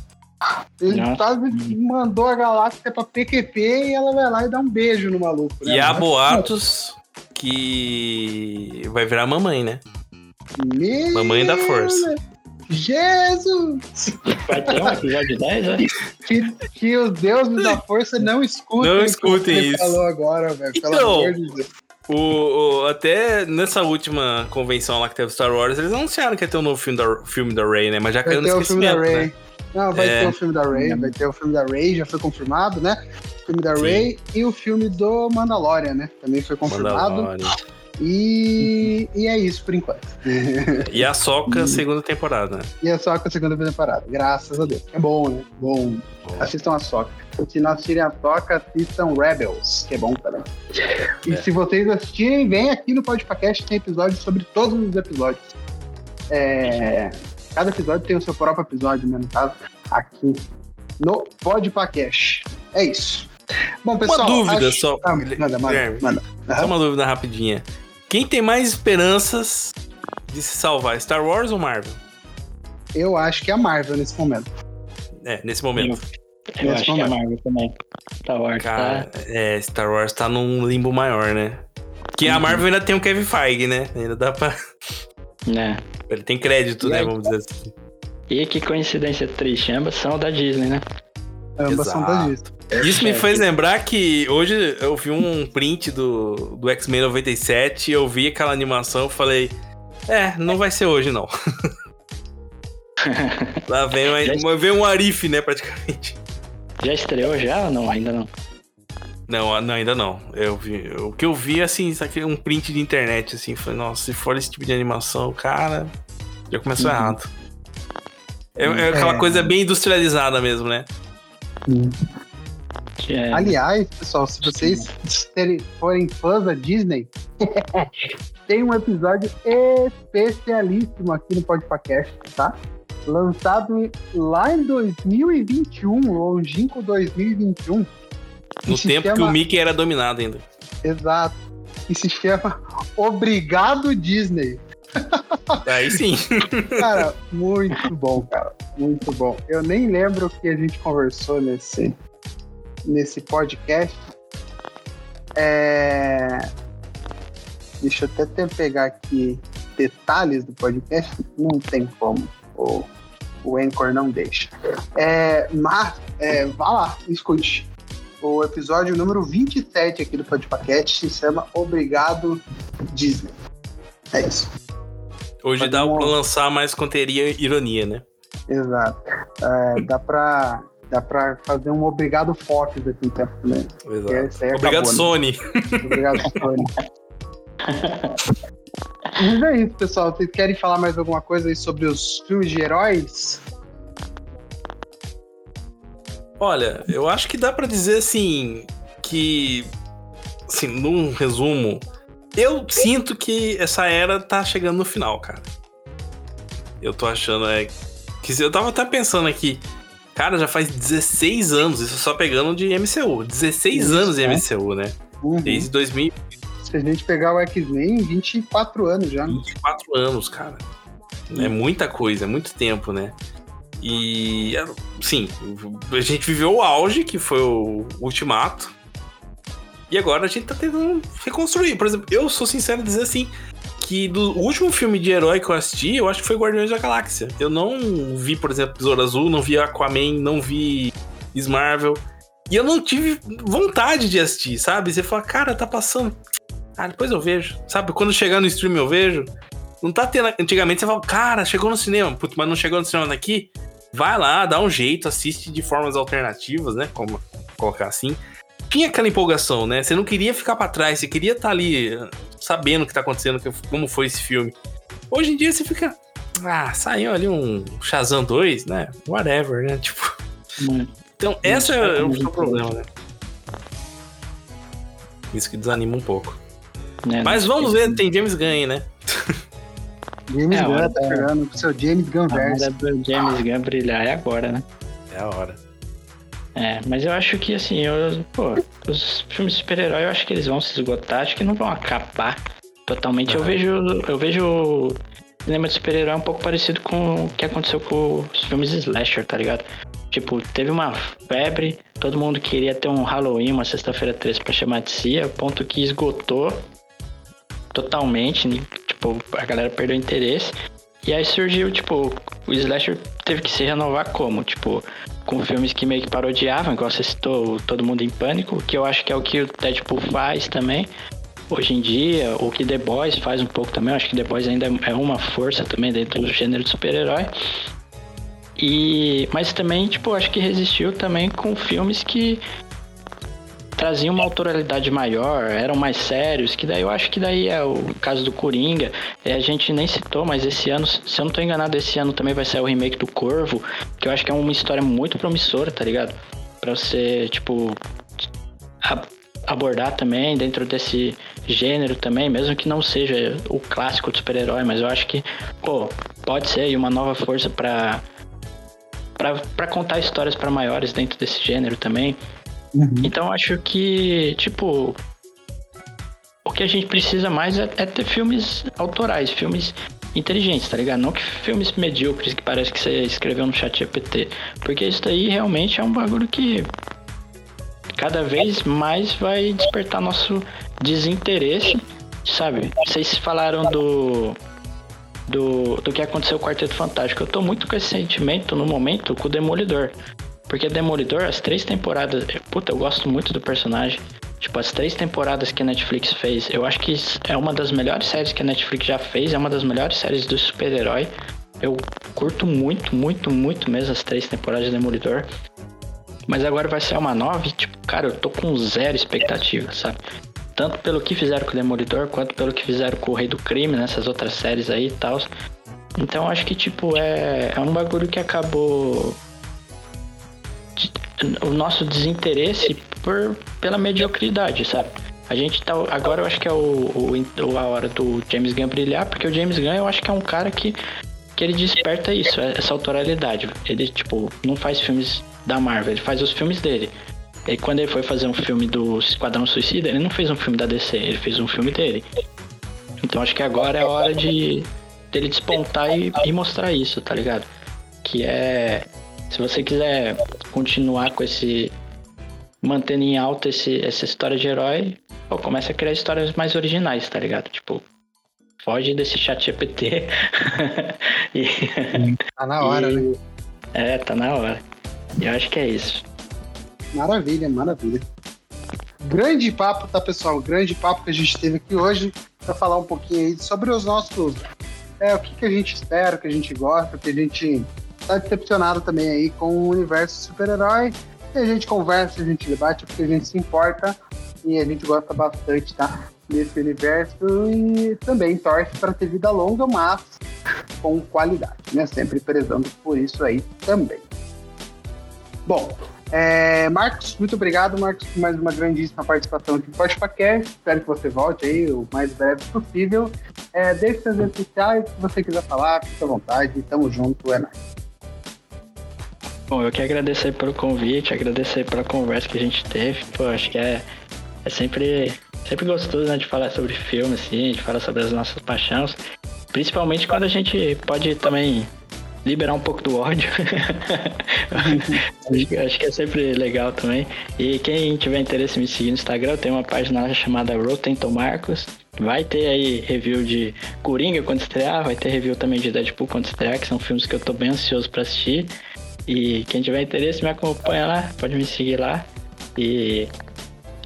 Ele quase mandou a galáxia pra PQP e ela vai lá e dá um beijo no maluco. Né? E há boatos que vai virar mamãe, né? Meu mamãe da força. Jesus! Vai ter um episódio 10, né? Que, que os deuses da força não escutem. Não escutem o que isso. falou agora, velho. Então, pelo amor de Deus. O, o, até nessa última convenção lá que teve Star Wars, eles anunciaram que ia ter um novo filme da, filme da Rey, né? Mas já caiu no esquecimento, né? Não, vai é... ter o filme da Ray, vai ter o filme da Ray, já foi confirmado, né? O filme da Ray e o filme do Mandalorian, né? Também foi confirmado. E, e é isso por enquanto. E a Soca, segunda temporada? E a Soca, segunda temporada. Graças a Deus. É bom, né? Bom. Assistam a Soca. Se não assistirem a Soca, assistam Rebels, que é bom também. E se vocês assistirem, vem aqui no Podcast, tem episódios sobre todos os episódios. É, cada episódio tem o seu próprio episódio, né? No caso, aqui no Podcast. É isso. Bom, pessoal. Uma dúvida acho... só. Ah, manda, manda, manda. Só uma dúvida rapidinha. Quem tem mais esperanças de se salvar, Star Wars ou Marvel? Eu acho que é a Marvel nesse momento. É, nesse momento. Eu, eu acho momento. que é a Marvel também. Star Wars Cara, tá... é, Star Wars tá num limbo maior, né? Que uhum. a Marvel ainda tem o Kevin Feige, né? Ainda dá pra. É. Ele tem crédito, e né? Aí, vamos dizer assim. E que coincidência triste, ambas são da Disney, né? Ambas Exato. são da Disney. Isso me fez lembrar que hoje eu vi um print do, do X-Men 97 eu vi aquela animação e falei, é, não vai ser hoje não. Lá vem, uma, vem um Arif, né, praticamente. Já estreou já ou não? Ainda não? Não, não, ainda não. Eu vi, o que eu vi, assim, isso aqui é um print de internet, assim, foi, nossa, se for esse tipo de animação, cara, já começou uhum. errado. É, é aquela é. coisa bem industrializada mesmo, né? Uhum. É... Aliás, pessoal, se vocês forem fãs da Disney, tem um episódio especialíssimo aqui no Podcast, tá? Lançado lá em 2021, longínquo 2021. No tempo chama... que o Mickey era dominado ainda. Exato. E se chama Obrigado Disney. Aí sim. cara, muito bom, cara. Muito bom. Eu nem lembro o que a gente conversou nesse, nesse podcast. É... Deixa eu até pegar aqui detalhes do podcast. Não tem como. O, o Anchor não deixa. É, mas, é, vá lá, escute. O episódio número 27 aqui do podcast se chama Obrigado Disney. É isso. Hoje dá um... pra lançar mais conteria ironia, né? Exato. É, dá pra Dá pra fazer um obrigado Fox aqui no tempo também. Exato. É, obrigado, acabou, Sony. Né? Obrigado, Sony. Mas é isso, pessoal. Vocês querem falar mais alguma coisa aí sobre os filmes de heróis? Olha, eu acho que dá para dizer assim que, assim, num resumo, eu sinto que essa era tá chegando no final, cara. Eu tô achando é que eu tava até pensando aqui, Cara, já faz 16 anos, isso só pegando de MCU. 16 isso, anos de MCU, né? Uhum. Desde 2000. Se a gente pegar o X-Men, 24 anos já. 24 anos, cara. É muita coisa, é muito tempo, né? E, sim, a gente viveu o auge, que foi o Ultimato. E agora a gente tá tentando reconstruir. Por exemplo, eu sou sincero em dizer assim, que do último filme de herói que eu assisti, eu acho que foi Guardiões da Galáxia. Eu não vi, por exemplo, Besouro Azul, não vi Aquaman, não vi Marvel. E eu não tive vontade de assistir, sabe? Você fala, cara, tá passando. Ah, depois eu vejo. Sabe? Quando chegar no stream eu vejo. Não tá tendo. Antigamente você fala, cara, chegou no cinema. Putz, mas não chegou no cinema daqui? Vai lá, dá um jeito, assiste de formas alternativas, né? Como colocar assim tinha aquela empolgação, né? Você não queria ficar para trás, você queria estar tá ali sabendo o que tá acontecendo, como foi esse filme. Hoje em dia você fica. Ah, saiu ali um Shazam 2, né? Whatever, né? Tipo. Então, esse é o seu problema, né? Isso que desanima um pouco. É, Mas vamos ver, tem James Gunn, né? James é Gunn tá jogando com seu James Gunn verso. A do James Gunn brilhar é agora, né? É a hora. É, mas eu acho que assim, eu, pô, os filmes de super-herói eu acho que eles vão se esgotar, acho que não vão acabar totalmente. Uhum. Eu vejo. Eu vejo o cinema de super-herói um pouco parecido com o que aconteceu com os filmes slasher, tá ligado? Tipo, teve uma febre, todo mundo queria ter um Halloween, uma sexta-feira 13 pra chamar de si, a ponto que esgotou totalmente, né? Tipo, a galera perdeu interesse. E aí surgiu, tipo, o slasher teve que se renovar como? Tipo, com filmes que meio que parodiavam, igual você citou, Todo Mundo em Pânico, que eu acho que é o que o Deadpool faz também. Hoje em dia, o que The Boys faz um pouco também, eu acho que The Boys ainda é uma força também dentro do gênero de super-herói. E, mas também, tipo, acho que resistiu também com filmes que traziam uma autoralidade maior, eram mais sérios, que daí eu acho que daí é o caso do Coringa. É, a gente nem citou, mas esse ano, se eu não tô enganado, esse ano também vai sair o remake do Corvo, que eu acho que é uma história muito promissora, tá ligado? Pra você, tipo, abordar também dentro desse gênero também, mesmo que não seja o clássico do super-herói, mas eu acho que, pô, pode ser uma nova força para para contar histórias para maiores dentro desse gênero também. Uhum. Então acho que, tipo, o que a gente precisa mais é, é, ter filmes autorais, filmes inteligentes, tá ligado? Não que filmes medíocres que parece que você escreveu no chat GPT. Porque isso daí realmente é um bagulho que cada vez mais vai despertar nosso desinteresse, sabe? Vocês falaram do do, do que aconteceu com o Quarteto Fantástico. Eu tô muito com esse sentimento no momento com o Demolidor. Porque Demolidor, as três temporadas. Puta, eu gosto muito do personagem. Tipo, as três temporadas que a Netflix fez, eu acho que é uma das melhores séries que a Netflix já fez, é uma das melhores séries do super-herói. Eu curto muito, muito, muito mesmo as três temporadas de Demolidor. Mas agora vai ser uma nova e, tipo, cara, eu tô com zero expectativa, sabe? Tanto pelo que fizeram com o Demolidor, quanto pelo que fizeram com o Rei do Crime, nessas outras séries aí e tal. Então acho que, tipo, é, é um bagulho que acabou. O nosso desinteresse por, pela mediocridade, sabe? A gente tá. Agora eu acho que é o, o, a hora do James Gunn brilhar, porque o James Gunn eu acho que é um cara que, que ele desperta isso, essa autoralidade. Ele, tipo, não faz filmes da Marvel, ele faz os filmes dele. E quando ele foi fazer um filme do Esquadrão Suicida, ele não fez um filme da DC, ele fez um filme dele. Então acho que agora é a hora de dele despontar e, e mostrar isso, tá ligado? Que é. Se você quiser continuar com esse. mantendo em alta esse, essa história de herói, pô, começa a criar histórias mais originais, tá ligado? Tipo, foge desse chat GPT. e, tá na hora, e, né? É, tá na hora. E eu acho que é isso. Maravilha, maravilha. Grande papo, tá, pessoal? Grande papo que a gente teve aqui hoje para falar um pouquinho aí sobre os nossos. É, o que, que a gente espera, o que a gente gosta, o que a gente tá decepcionado também aí com o universo super-herói. A gente conversa, a gente debate, porque a gente se importa e a gente gosta bastante, tá? Desse universo e também torce para ter vida longa, mas com qualidade, né? Sempre prezando por isso aí também. Bom, é, Marcos, muito obrigado, Marcos, por mais uma grandíssima participação aqui no Podcast. Espero que você volte aí o mais breve possível. É, deixe suas redes sociais, se você quiser falar, fique à vontade. Tamo junto, é nóis. Bom, eu quero agradecer pelo convite, agradecer pela conversa que a gente teve. Pô, acho que é, é sempre, sempre gostoso né, de falar sobre filme, assim, de falar sobre as nossas paixões. Principalmente quando a gente pode também liberar um pouco do ódio. acho, acho, que é sempre legal também. E quem tiver interesse em me seguir no Instagram, tem uma página chamada Rotten Marcos. Vai ter aí review de Coringa quando estrear, vai ter review também de Deadpool quando estrear, que são filmes que eu tô bem ansioso para assistir. E quem tiver interesse, me acompanha lá, pode me seguir lá. E,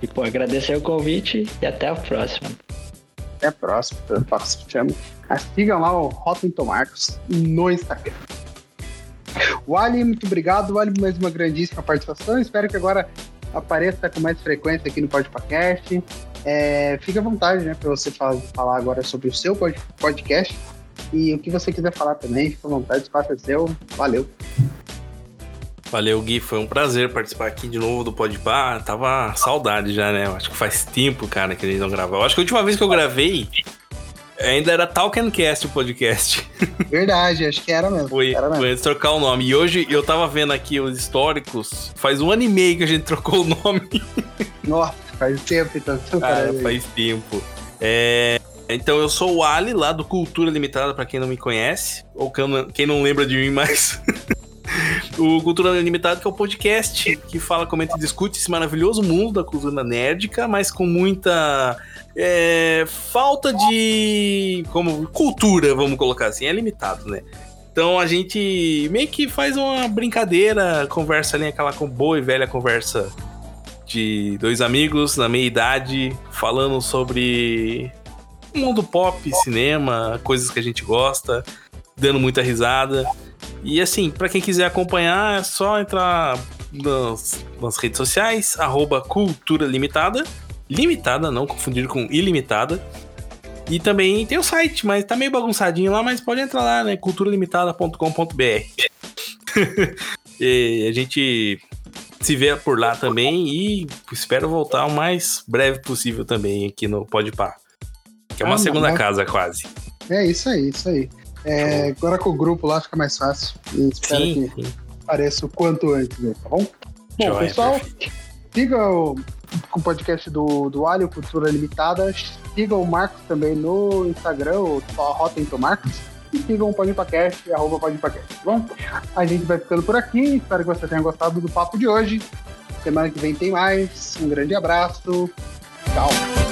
e pô, agradecer o convite e até a próxima. Até a próxima, próxima. Te amo. Sigam lá o Rotten Marcos no Instagram. Wally, muito obrigado, Wally, mais uma grandíssima participação. Espero que agora apareça com mais frequência aqui no podcast. É, fique à vontade, né, para você falar, falar, agora sobre o seu podcast e o que você quiser falar também. Fique à vontade, o espaço é seu. Valeu. Valeu, Gui. Foi um prazer participar aqui de novo do Podpah. Tava saudade já, né? Acho que faz tempo, cara, que a gente não gravava. Acho que a última vez que eu gravei Ainda era Talkencast o podcast. Verdade, acho que era mesmo. Foi, era mesmo. foi antes de trocar o nome. E hoje eu tava vendo aqui os históricos. Faz um ano e meio que a gente trocou o nome. Nossa, faz tempo então. Ah, faz tempo. É, então eu sou o Ali, lá do Cultura Limitada, para quem não me conhece. Ou quem não lembra de mim mais. O Cultura Limitada, que é o podcast que fala, comenta e discute esse maravilhoso mundo da cultura nerdica, mas com muita é, falta de como cultura, vamos colocar assim, é limitado, né? Então a gente meio que faz uma brincadeira, conversa ali, aquela boa e velha conversa de dois amigos na meia idade, falando sobre mundo pop, cinema, coisas que a gente gosta, dando muita risada. E assim, para quem quiser acompanhar, é só entrar nas, nas redes sociais, arroba Cultura Limitada. Limitada, não confundir com ilimitada. E também tem o site, mas tá meio bagunçadinho lá, mas pode entrar lá, né? culturalimitada.com.br. a gente se vê por lá também e espero voltar o mais breve possível também aqui no Podpah. Que é uma ah, segunda casa quase. É isso aí, isso aí. É, agora com o grupo lá fica mais fácil. E espero sim, que sim. apareça o quanto antes, né, tá bom? Bom, pessoal, siga o, o podcast do, do Alho Cultura Limitada. Siga o Marcos também no Instagram, o Rotten Marcos. E sigam o Podpacast, arroba Podpacast, tá bom? A gente vai ficando por aqui. Espero que você tenha gostado do papo de hoje. Semana que vem tem mais. Um grande abraço. Tchau.